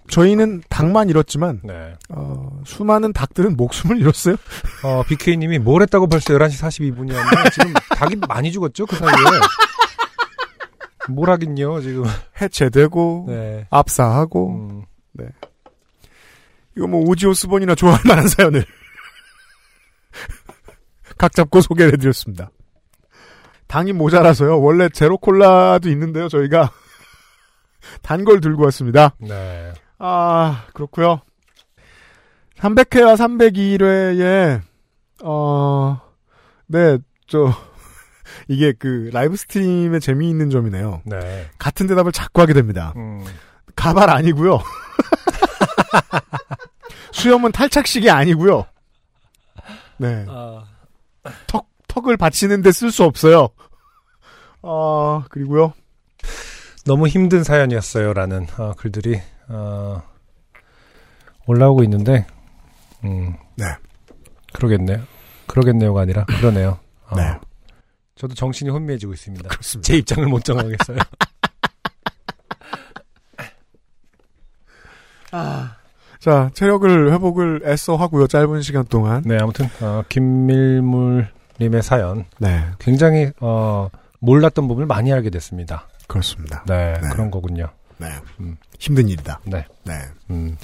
저희는 닭만 잃었지만, 네. 어, 수많은 닭들은 목숨을 잃었어요. 어, BK님이 뭘 했다고 벌써 11시 42분이었는데, 지금 닭이 많이 죽었죠, 그 사이에. 뭘 하긴요, 지금. 해체되고, 네. 압사하고, 음, 이거 뭐 Ozzy Osbourne이나 좋아할 만한 사연을 <laughs> 각 잡고 소개를 해드렸습니다. 당이 모자라서요. 원래 제로 콜라도 있는데요. 저희가 단 걸 들고 왔습니다. 네. 아 그렇고요. 300회와 302회에 어, 네, 저 <laughs> 이게 그 live stream의 재미있는 점이네요. 네. 같은 대답을 자꾸 하게 됩니다. 음, 가발 아니고요. <laughs> 수염은 탈착식이 아니고요. 네. 아, 턱, 턱을 받치는데 쓸 수 없어요. 아, 그리고요. 너무 힘든 사연이었어요라는 어, 글들이 어, 올라오고 있는데, 음, 네. 그러겠네요. 그러겠네요가 아니라 그러네요. 어, 네. 저도 정신이 혼미해지고 있습니다. 그렇습니다. 제 입장을 못 정하겠어요. <laughs> 자, 체력을 회복을 애써 하고요. 짧은 시간 동안. 네, 아무튼 어, 김밀물 님의 사연 네, 굉장히 어, 몰랐던 부분을 많이 알게 됐습니다. 그렇습니다. 네, 네. 그런 거군요. 네. 음. 힘든 일이다. 네, 네. 음,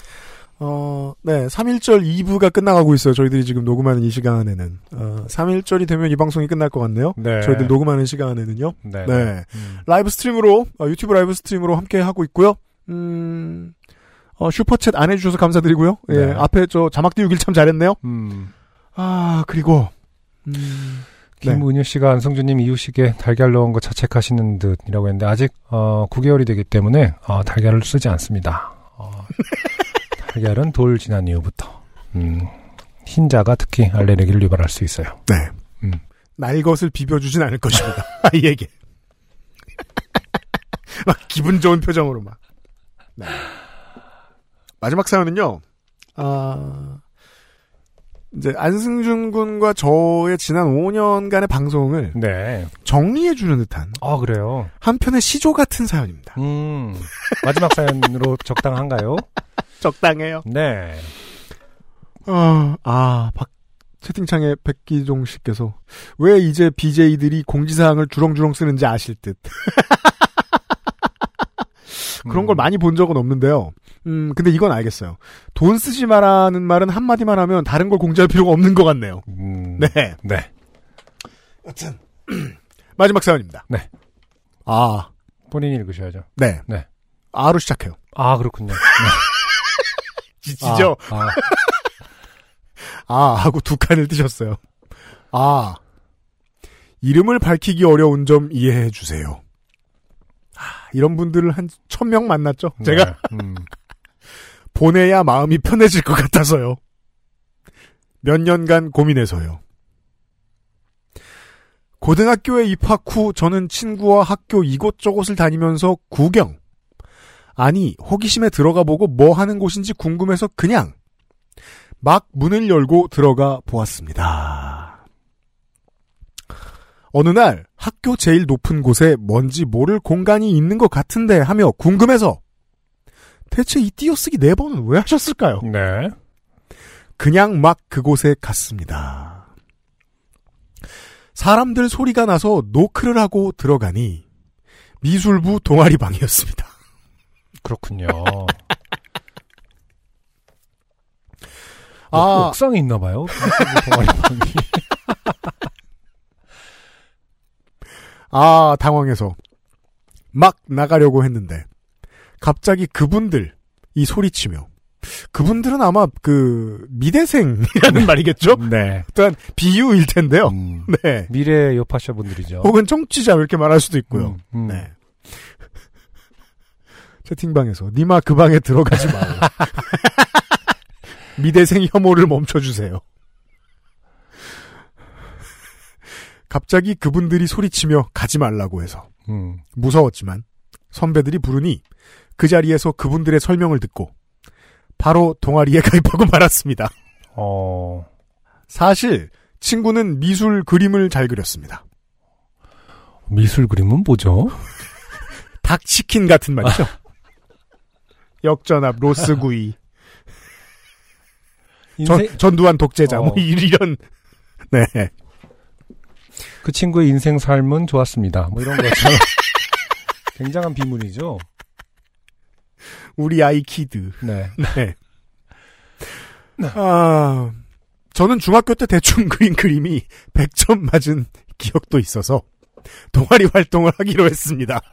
어, 네. 3일절 2부가 끝나가고 있어요. 저희들이 지금 녹음하는 이 시간에는. 어, 3일절이 되면 이 방송이 끝날 것 같네요. 네, 저희들 녹음하는 시간에는요. 네, 네. 음, live stream으로, 어, 유튜브 live stream으로 함께 하고 있고요. 음, 어, 슈퍼챗 안 해주셔서 감사드리고요. 예, 네. 앞에 저 자막 띄우길 참 잘했네요. 음. 아, 그리고, 음, 네. 김은유 씨가 안성주님 이유식에 달걀 넣은 거 자책하시는 듯이라고 했는데 아직 어, 9개월이 되기 때문에 어, 달걀을 쓰지 않습니다. 어, <laughs> 달걀은 돌 지난 이후부터 음, 흰자가 특히 알레르기를 유발할 수 있어요. 네. 음. 날 것을 비벼주진 않을 것입니다. <laughs> 아이에게. <laughs> 막 기분 좋은 표정으로 막. 네. 마지막 사연은요. 아 이제 안승준 군과 저의 지난 5년간의 방송을 네. 정리해 주는 듯한 아 그래요. 한편의 시조 같은 사연입니다. 음, 마지막 사연으로 <laughs> 적당한가요? 적당해요. 네. 어, 아, 박, 채팅창에 백기종 씨께서 왜 이제 BJ들이 공지사항을 주렁주렁 쓰는지 아실 듯. 그런 걸 음, 많이 본 적은 없는데요. 음, 근데 이건 알겠어요. 돈 쓰지 마라는 말은 한마디만 하면 다른 걸 공지할 필요가 없는 것 같네요. 음, 네. 네. 여튼. <clears throat> 마지막 사연입니다. 네. 아, 본인이 읽으셔야죠. 네. 네. 아로 시작해요. 아 그렇군요. <laughs> 지치죠? 아, 아, <laughs> 아, 하고 두 칸을 띄셨어요. 아. 이름을 밝히기 어려운 점 이해해 주세요. 아, 이런 분들을 한 천 명 만났죠? 제가 네, 음, <laughs> 보내야 마음이 편해질 것 같아서요. 몇 년간 고민해서요. 고등학교에 입학 후 저는 친구와 학교 이곳저곳을 다니면서 구경. 아니, 호기심에 들어가 보고 뭐 하는 곳인지 궁금해서 그냥 막 문을 열고 들어가 보았습니다. 어느 날 학교 제일 높은 곳에 뭔지 모를 공간이 있는 것 같은데 하며 궁금해서 대체 이 띄어쓰기 네 번은 왜 하셨을까요? 네. 그냥 막 그곳에 갔습니다. 사람들 소리가 나서 노크를 하고 들어가니 미술부 동아리 방이었습니다. <laughs> 그렇군요. 아. 아, 옥상에 있나 봐요. 동아리 방이. <laughs> 아, 당황해서 막 나가려고 했는데 갑자기 그분들 이 소리치며 그분들은 아마 그 미대생이라는 말이겠죠? 네. 또한 비유일 텐데요. 음, 네. 미래 요파셔 분들이죠. 혹은 청취자 이렇게 말할 수도 있고요. 음, 음. 네. <laughs> 채팅방에서 니마 그 방에 들어가지 마요. <laughs> 미대생 혐오를 멈춰주세요. 갑자기 그분들이 소리치며 가지 말라고 해서 음. 무서웠지만 선배들이 부르니 그 자리에서 그분들의 설명을 듣고 바로 동아리에 <laughs> 가입하고 말았습니다. 어, 사실 친구는 미술 그림을 잘 그렸습니다. 미술 그림은 뭐죠? <laughs> 닭치킨 같은 말이죠. <laughs> 역전앞, 로스구이, 전, 인생, 전 두환 독재자, 뭐 어. 이런 네. 그 친구의 인생 삶은 좋았습니다. 뭐 이런 것처럼. <laughs> 굉장한 비문이죠. 우리 아이 kid. 네. 네. 아, 저는 중학교 때 대충 그린 그림이 100점 맞은 기억도 있어서 동아리 활동을 하기로 했습니다. <laughs>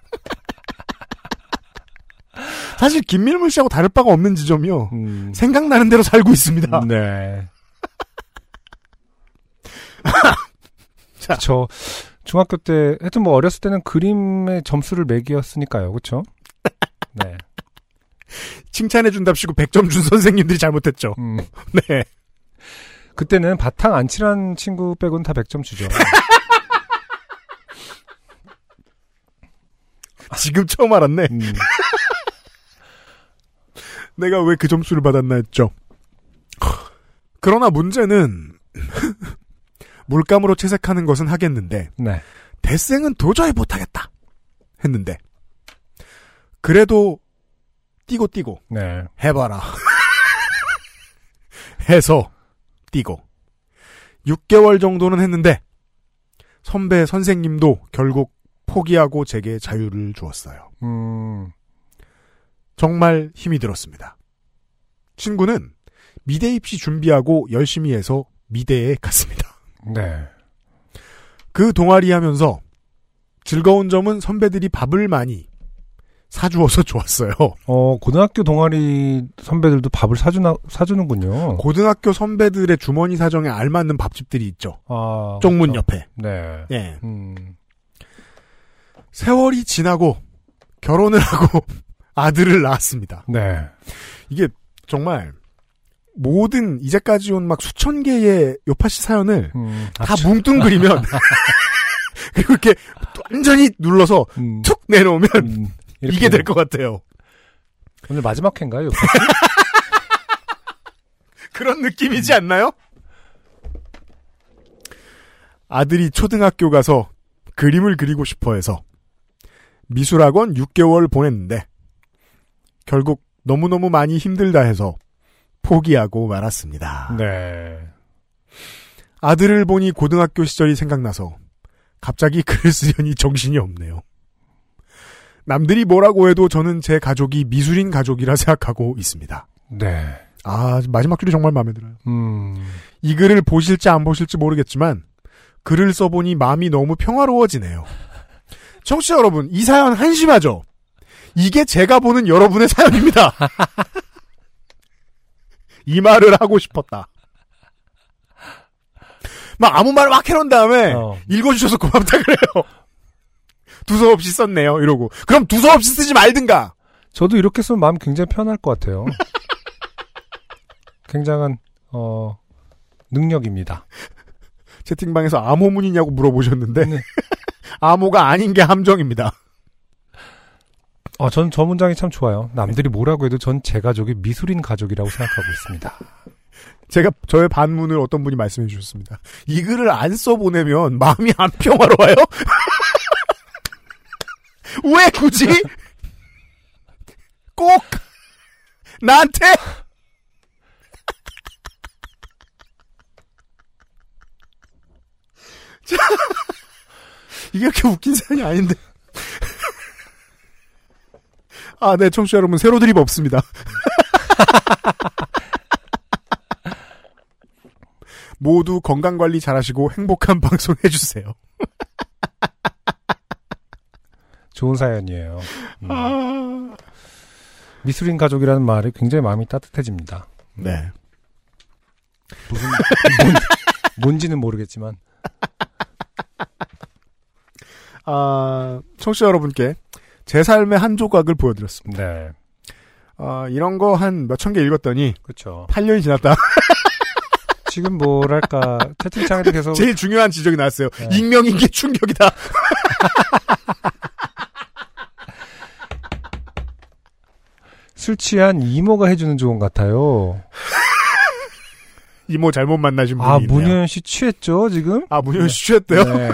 사실 김밀물 씨하고 다를 바가 없는 지점이요. 음, 생각나는 대로 살고 있습니다. 네. <laughs> 자. 저 중학교 때 하여튼 뭐 어렸을 때는 그림의 점수를 매기었으니까요. 그렇죠? <laughs> 네. 칭찬해준답시고 100점 준 선생님들이 잘못했죠. 음, <laughs> 네. 그때는 바탕 안 칠한 친구 빼고는 다 100점 주죠. <laughs> 지금 처음 알았네. 음, 내가 왜 그 점수를 받았나 했죠. <sighs> 그러나 문제는 물감으로 채색하는 것은 하겠는데 네. 대생은 도저히 못하겠다 했는데 그래도 띄고 띄고 네. 해봐라 <laughs> 해서 띄고 6개월 정도는 했는데 선배 선생님도 결국 포기하고 제게 자유를 주었어요. 음, 정말 힘이 들었습니다. 친구는 미대 입시 준비하고 열심히 해서 미대에 갔습니다. 네. 그 동아리 하면서 즐거운 점은 선배들이 밥을 많이 사주어서 <laughs> 좋았어요. 어, 고등학교 동아리 선배들도 밥을 사주나, 사주는군요. 고등학교 선배들의 주머니 사정에 알맞는 밥집들이 있죠. 아. 쪽문 그렇죠. 옆에. 네. 예. 음, 세월이 지나고 결혼을 <laughs> 하고 아들을 낳았습니다. 네. 이게 정말 모든 이제까지 온 막 수천 개의 요파시 사연을 음, 다 아, 뭉뚱그리면 <laughs> 그리고 이렇게 완전히 눌러서 음, 툭 내놓으면 음, 이게 될 것 같아요. 오늘 마지막 회인가요? <laughs> 그런 느낌이지 않나요? 아들이 초등학교 가서 그림을 그리고 싶어 해서 미술학원 6개월 보냈는데 결국 너무너무 많이 힘들다 해서 포기하고 말았습니다. 네. 아들을 보니 고등학교 시절이 생각나서 갑자기 <laughs> 글을 쓰려니 정신이 없네요. 남들이 뭐라고 해도 저는 제 가족이 미술인 가족이라 생각하고 있습니다. 네. 아, 마지막 줄이 정말 마음에 들어요. 음, 이 글을 보실지 안 보실지 모르겠지만 글을 써보니 마음이 너무 평화로워지네요. 청취자 여러분, 이 사연 한심하죠? 이게 제가 보는 여러분의 사연입니다. <laughs> 이 말을 하고 싶었다. 막 아무 말 막 해놓은 다음에 어. 읽어주셔서 고맙다 그래요. 두서없이 썼네요. 이러고. 그럼 두서없이 쓰지 말든가. 저도 이렇게 쓰면 마음 굉장히 편할 것 같아요. <laughs> 굉장한, 어, 능력입니다. 채팅방에서 암호문이냐고 물어보셨는데 네. <laughs> 암호가 아닌 게 함정입니다. 어, 전저 문장이 참 좋아요. 남들이 뭐라고 해도 전 제 가족이 미술인 가족이라고 생각하고 있습니다. <laughs> 제가 저의 반문을 어떤 분이 말씀해 주셨습니다. 이 글을 안 써보내면 마음이 안 평화로워요? <laughs> 왜 굳이? <laughs> 꼭 나한테? 자, 이게 그렇게 웃긴 사연이 아닌데. 아, 네, 청취자 여러분, 새로 드립 없습니다. <laughs> 모두 건강관리 잘하시고 행복한 <laughs> 방송 해주세요. 좋은 사연이에요. 음. 아... 미술인 가족이라는 말이 굉장히 마음이 따뜻해집니다. 네. 무슨, 뭔, 뭔지는 모르겠지만. 아, 청취자 여러분께 제 삶의 한 조각을 보여드렸습니다. 네. 아, 이런 거 한 몇 천 개 읽었더니 그렇죠. 8년이 지났다. <laughs> 지금 뭐랄까, 채팅창에도 계속. 제일 중요한 지적이 나왔어요. 네. 익명인 게 충격이다. <laughs> 술 취한 이모가 해주는 조언 같아요. 이모 잘못 만나신 분이 아, 있네요. 문현 씨 취했죠, 지금? 아, 문현 씨 취했대요? 네.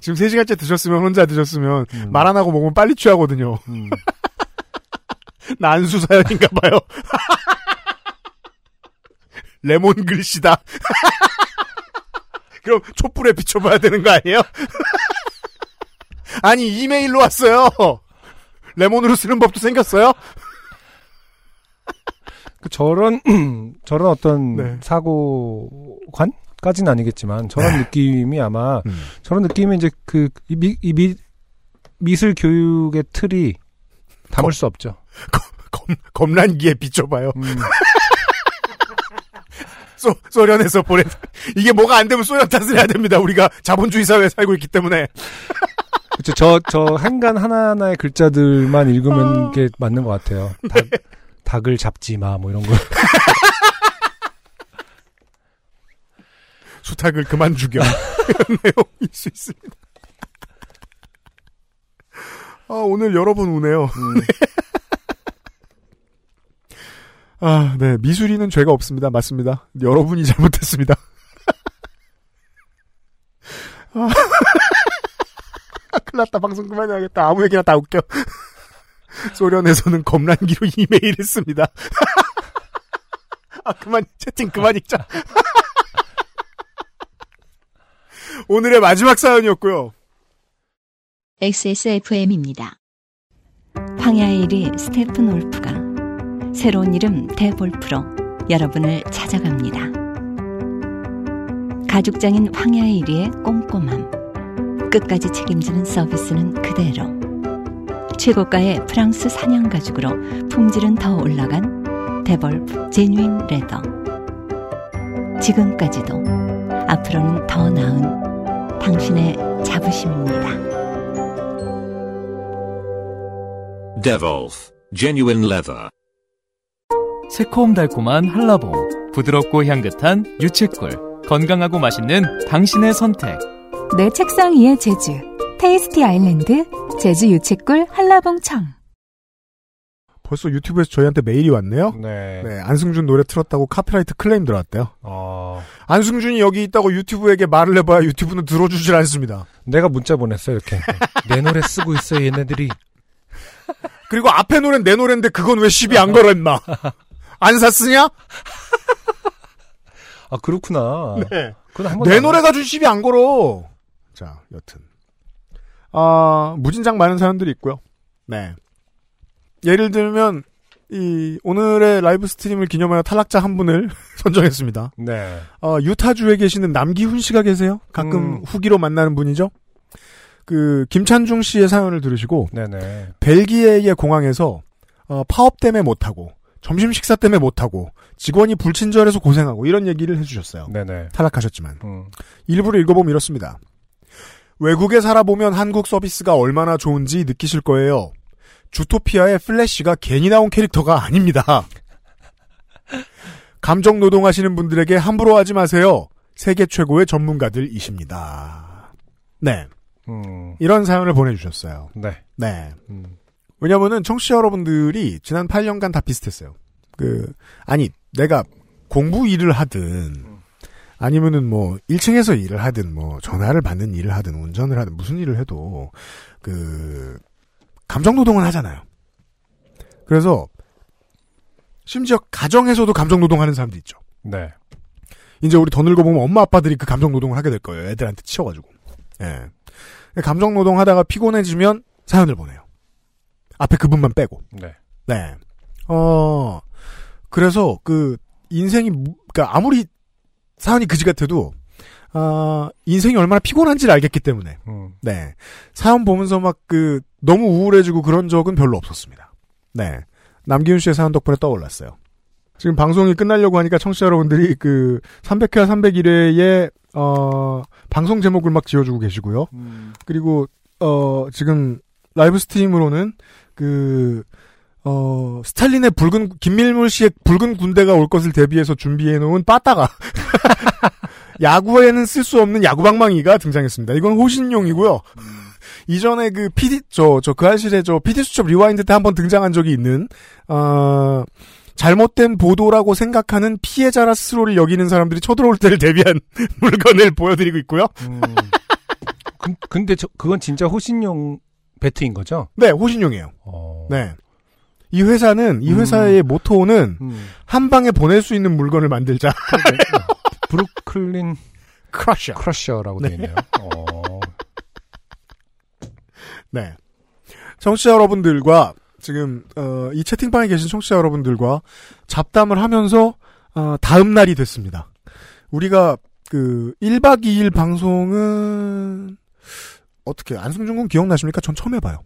지금 3시간째 드셨으면 혼자 드셨으면 음. 말안 하고 먹으면 빨리 취하거든요. 음. <laughs> 난수 사연인가 봐요. <laughs> 레몬 글씨다. <laughs> 그럼 촛불에 비춰봐야 되는 거 아니에요? 아니 이메일로 왔어요. 레몬으로 쓰는 법도 생겼어요? 그 저런, <clears throat> 저런 어떤 네. 사고관 까지는 아니겠지만, 저런 느낌이 아마, 음. 저런 느낌이 이제 그, 이 미, 이 미, 미술 교육의 틀이 담을 수 없죠. <laughs> 검, 검 란기에 비춰봐요. 음, <laughs> 소, 소련에서 보내 이게 뭐가 안 되면 소련 탓을 해야 됩니다. 우리가 자본주의 사회에 살고 있기 때문에. <laughs> 그쵸. 저, 저 한간 하나하나의 글자들만 읽으면 아. 게 맞는 것 같아요. 닭, 네. 닭을 잡지 마, 뭐 이런 거. 수탉을 그만 죽여. <laughs> 이런 내용일 수 있습니다. 아, 오늘 여러 번 우네요. 음. <laughs> 아, 네. 미술이는 죄가 없습니다. 맞습니다. 여러분이 잘못했습니다. 아, 큰일 났다. 방송 그만해야겠다. 아무 얘기나 다 웃겨. 소련에서는 검란기로 이메일을 씁니다. <laughs> 아, 그만, 채팅 그만 읽자. 오늘의 마지막 사연이었고요. XSFM입니다. 황야의 이리 Steppenwolf가 새로운 이름 Devolf로 여러분을 찾아갑니다. 가죽장인 황야의 이리의 꼼꼼함, 끝까지 책임지는 서비스는 그대로. 최고가의 프랑스 산양 가죽으로 품질은 더 올라간 Devolf Genuine Leather. 지금까지도 앞으로는 더 나은 당신의 자부심입니다. Devolf Genuine Leather. 새콤달콤한 한라봉, 부드럽고 향긋한 유채꿀, 건강하고 맛있는 당신의 선택. 내 책상 위의 제주. Tasty Island 제주 유채꿀 한라봉청. 벌써 유튜브에서 저희한테 메일이 왔네요. 네. 네, 안승준 노래 틀었다고 copyright claim 들어왔대요. 어, 안승준이 여기 있다고 유튜브에게 말을 해봐야 유튜브는 들어주질 않습니다. 내가 문자 보냈어요, 이렇게. 내 노래 쓰고 있어요, 얘네들이. 그리고 앞에 노래는 내 노래인데 그건 왜 시비 안 걸어 임마. 안 샀으냐? 아, 그렇구나. 네. 그건 한 번도 내안 노래 가지고 시비 안 걸어. 자, 여튼. 아, 무진장 많은 사연들이 있고요. 네. 예를 들면, 이, 오늘의 live stream을 기념하여 탈락자 한 분을 <laughs> 선정했습니다. 네. 어, 유타주에 계시는 남기훈 씨가 계세요. 가끔 음. 후기로 만나는 분이죠. 그, 김찬중 씨의 사연을 들으시고, 네네. 벨기에의 공항에서, 어, 파업 때문에 못 하고, 점심 식사 때문에 못 하고, 직원이 불친절해서 고생하고, 이런 얘기를 해주셨어요. 네네. 탈락하셨지만. 음. 일부러 읽어보면 이렇습니다. 외국에 살아보면 한국 서비스가 얼마나 좋은지 느끼실 거예요. 주토피아의 플래시가 괜히 나온 캐릭터가 아닙니다. 감정 노동하시는 분들에게 함부로 하지 마세요. 세계 최고의 전문가들이십니다. 네. 음. 이런 사연을 보내주셨어요. 네. 네. 음. 왜냐면은 청취자 여러분들이 지난 8년간 다 비슷했어요. 그, 아니, 내가 공부 일을 하든, 아니면은 뭐, 1층에서 일을 하든, 뭐, 전화를 받는 일을 하든, 운전을 하든, 무슨 일을 해도, 그, 감정노동은 하잖아요. 그래서, 심지어 가정에서도 감정노동하는 사람도 있죠. 네. 이제 우리 더 늙어보면 엄마 아빠들이 그 감정노동을 하게 될 거예요. 애들한테 치여가지고. 예. 감정노동 하다가 피곤해지면 사연을 보내요. 앞에 그분만 빼고. 네. 네. 어, 그래서 그, 인생이, 무- 그니까 아무리 사연이 그지 같아도, 아, 인생이 얼마나 피곤한지를 알겠기 때문에, 음. 네. 사연 보면서 막 그, 너무 우울해지고 그런 적은 별로 없었습니다. 네. 남기훈 씨의 사연 덕분에 떠올랐어요. 지금 방송이 끝나려고 하니까 청취자 여러분들이 그, 300회, 301회에, 어, 방송 제목을 막 지어주고 계시고요. 음. 그리고 어 지금 live stream으로는 그 어, 스탈린의 붉은, 김밀물 씨의 붉은 군대가 올 것을 대비해서 준비해놓은 빠따가. <laughs> 야구에는 쓸 수 없는 야구방망이가 등장했습니다. 이건 호신용이고요. <laughs> 이전에 그 PD, 저, 저, 그 알실에 저 PD 수첩 rewind 때 한번 등장한 적이 있는, 어, 잘못된 보도라고 생각하는 피해자라 스스로를 여기는 사람들이 쳐들어올 때를 대비한 <laughs> 물건을 보여드리고 있고요. 음. 근, 근데 저, 그건 진짜 호신용 배트인 거죠? 네, 호신용이에요. 어. 네. 이 회사는, 이 음. 회사의 모토는 음. 한 방에 보낼 수 있는 물건을 만들자. 브루클린 크러셔. 크러셔라고 되어 있네요. <laughs> 어. 네. 청취자 여러분들과 지금 어, 이 채팅방에 계신 청취자 여러분들과 잡담을 하면서 어, 다음 날이 됐습니다. 우리가 그 1박 2일 방송은 어떻게 안승준 군 기억나십니까? 전 처음 해봐요.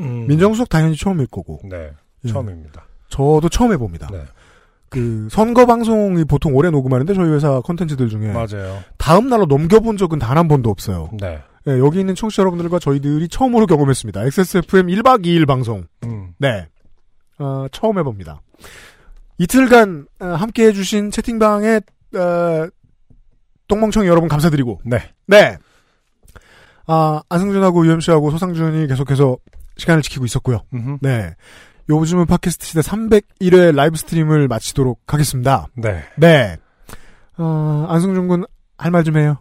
음. 민정수석 당연히 처음일 거고 네. 예. 처음입니다. 저도 처음 해봅니다. 네. 그 선거 방송이 보통 오래 녹음하는데 저희 회사 컨텐츠들 중에 맞아요. 다음 날로 넘겨본 적은 단 한 번도 없어요. 네. 예, 여기 있는 청취자 여러분들과 저희들이 처음으로 경험했습니다. XSFM 1박 2일 방송. 음. 네. 어, 처음 해봅니다. 이틀간 어, 함께 해주신 채팅방에 어, 똥멍청이 여러분 감사드리고 네. 네. 아, 안승준하고 UMC하고 소상준이 계속해서 시간을 지키고 있었고요. 음흠. 네. 요즘은 팟캐스트 시대 301회 라이브 스트림을 마치도록 하겠습니다. 네. 네. 어, 안승준 군, 할 말 좀 해요.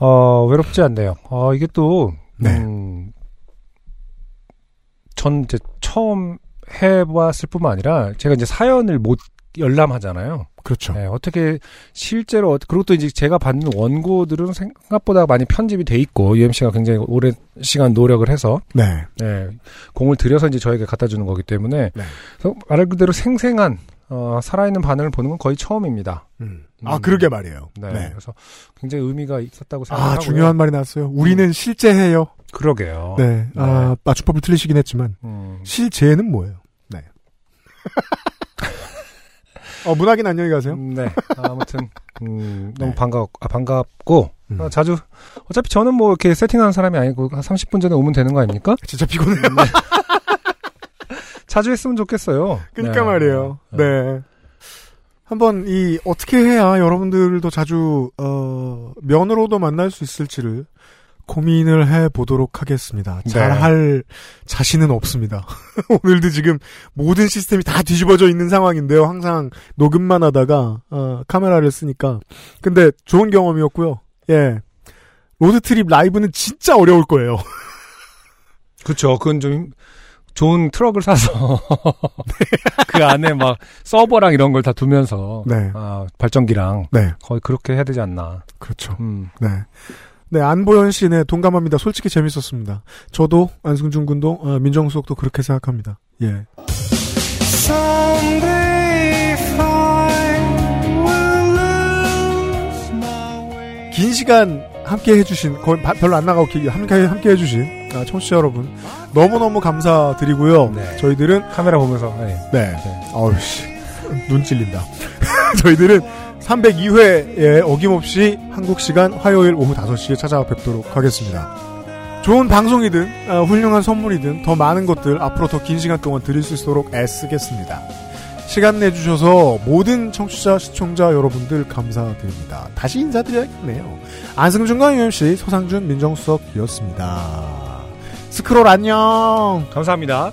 어, 외롭지 않네요. 어, 이게 또, 네. 음, 전 이제 처음 해봤을 뿐만 아니라 제가 이제 사연을 못 열람하잖아요. 그렇죠. 네, 어떻게 실제로 어- 그리고 또 이제 제가 받는 원고들은 생각보다 많이 편집이 돼 있고 UMC가 굉장히 오랜 시간 노력을 해서 네. 네, 공을 들여서 이제 저에게 갖다 주는 거기 때문에 네. 말 그대로 생생한 어, 살아있는 반응을 보는 건 거의 처음입니다. 음. 아, 음. 그러게 말이에요. 네, 네. 그래서 굉장히 의미가 있었다고 아, 생각하고요. 중요한 말이 나왔어요. 우리는 실제 해요. 그러게요. 네. 아, 맞춤법을 틀리시긴 했지만, 음, 실제는 뭐예요? 네. <laughs> 어, 문학인 안녕히 가세요. 네. 아무튼 음, <laughs> 너무 네. 반갑 아, 반갑고 음. 어, 자주 어차피 저는 뭐 이렇게 세팅하는 사람이 아니고 한 30분 전에 오면 되는 거 아닙니까? <laughs> 진짜 피곤해요. <laughs> 자주 했으면 좋겠어요. 그러니까 네. 말이에요. 네. 한번 이 어떻게 해야 여러분들도 자주 어 면으로도 만날 수 있을지를 고민을 해 보도록 하겠습니다. 네. 잘할 자신은 없습니다. <laughs> 오늘도 지금 모든 시스템이 다 뒤집어져 있는 상황인데요. 항상 녹음만 하다가 어 카메라를 쓰니까 근데 좋은 경험이었고요. 예. road trip 라이브는 진짜 어려울 거예요. <laughs> 그렇죠. 그건 좀 힘- 좋은 트럭을 사서 <laughs> 그 안에 막 서버랑 이런 걸 다 두면서 네. 아, 발전기랑 네. 거의 그렇게 해야 되지 않나. 그렇죠. 음. 네. 네, 안보현 씨 네 동감합니다. 솔직히 재밌었습니다. 저도 안승준 군도 어, 민정수석도 그렇게 생각합니다. 예. 긴 시간 함께 해주신 거의 바- 별로 안 나가고 기- 함께 함께 해주신 아, 청취자 여러분 너무 너무 감사드리고요. 네. 저희들은 카메라 보면서 네. 네. 어우씨. 눈 찔린다. <laughs> 저희들은 302회에 어김없이 한국 시간 화요일 오후 5시에 찾아뵙도록 하겠습니다. 좋은 방송이든 어, 훌륭한 선물이든 더 많은 것들 앞으로 더 긴 시간 동안 드릴 수 있도록 애쓰겠습니다. 시간 내주셔서 모든 청취자, 시청자 여러분들 감사드립니다. 다시 인사드려야겠네요. 안승준과 UMC, 서상준, 민정수석이었습니다. 스크롤 안녕! 감사합니다.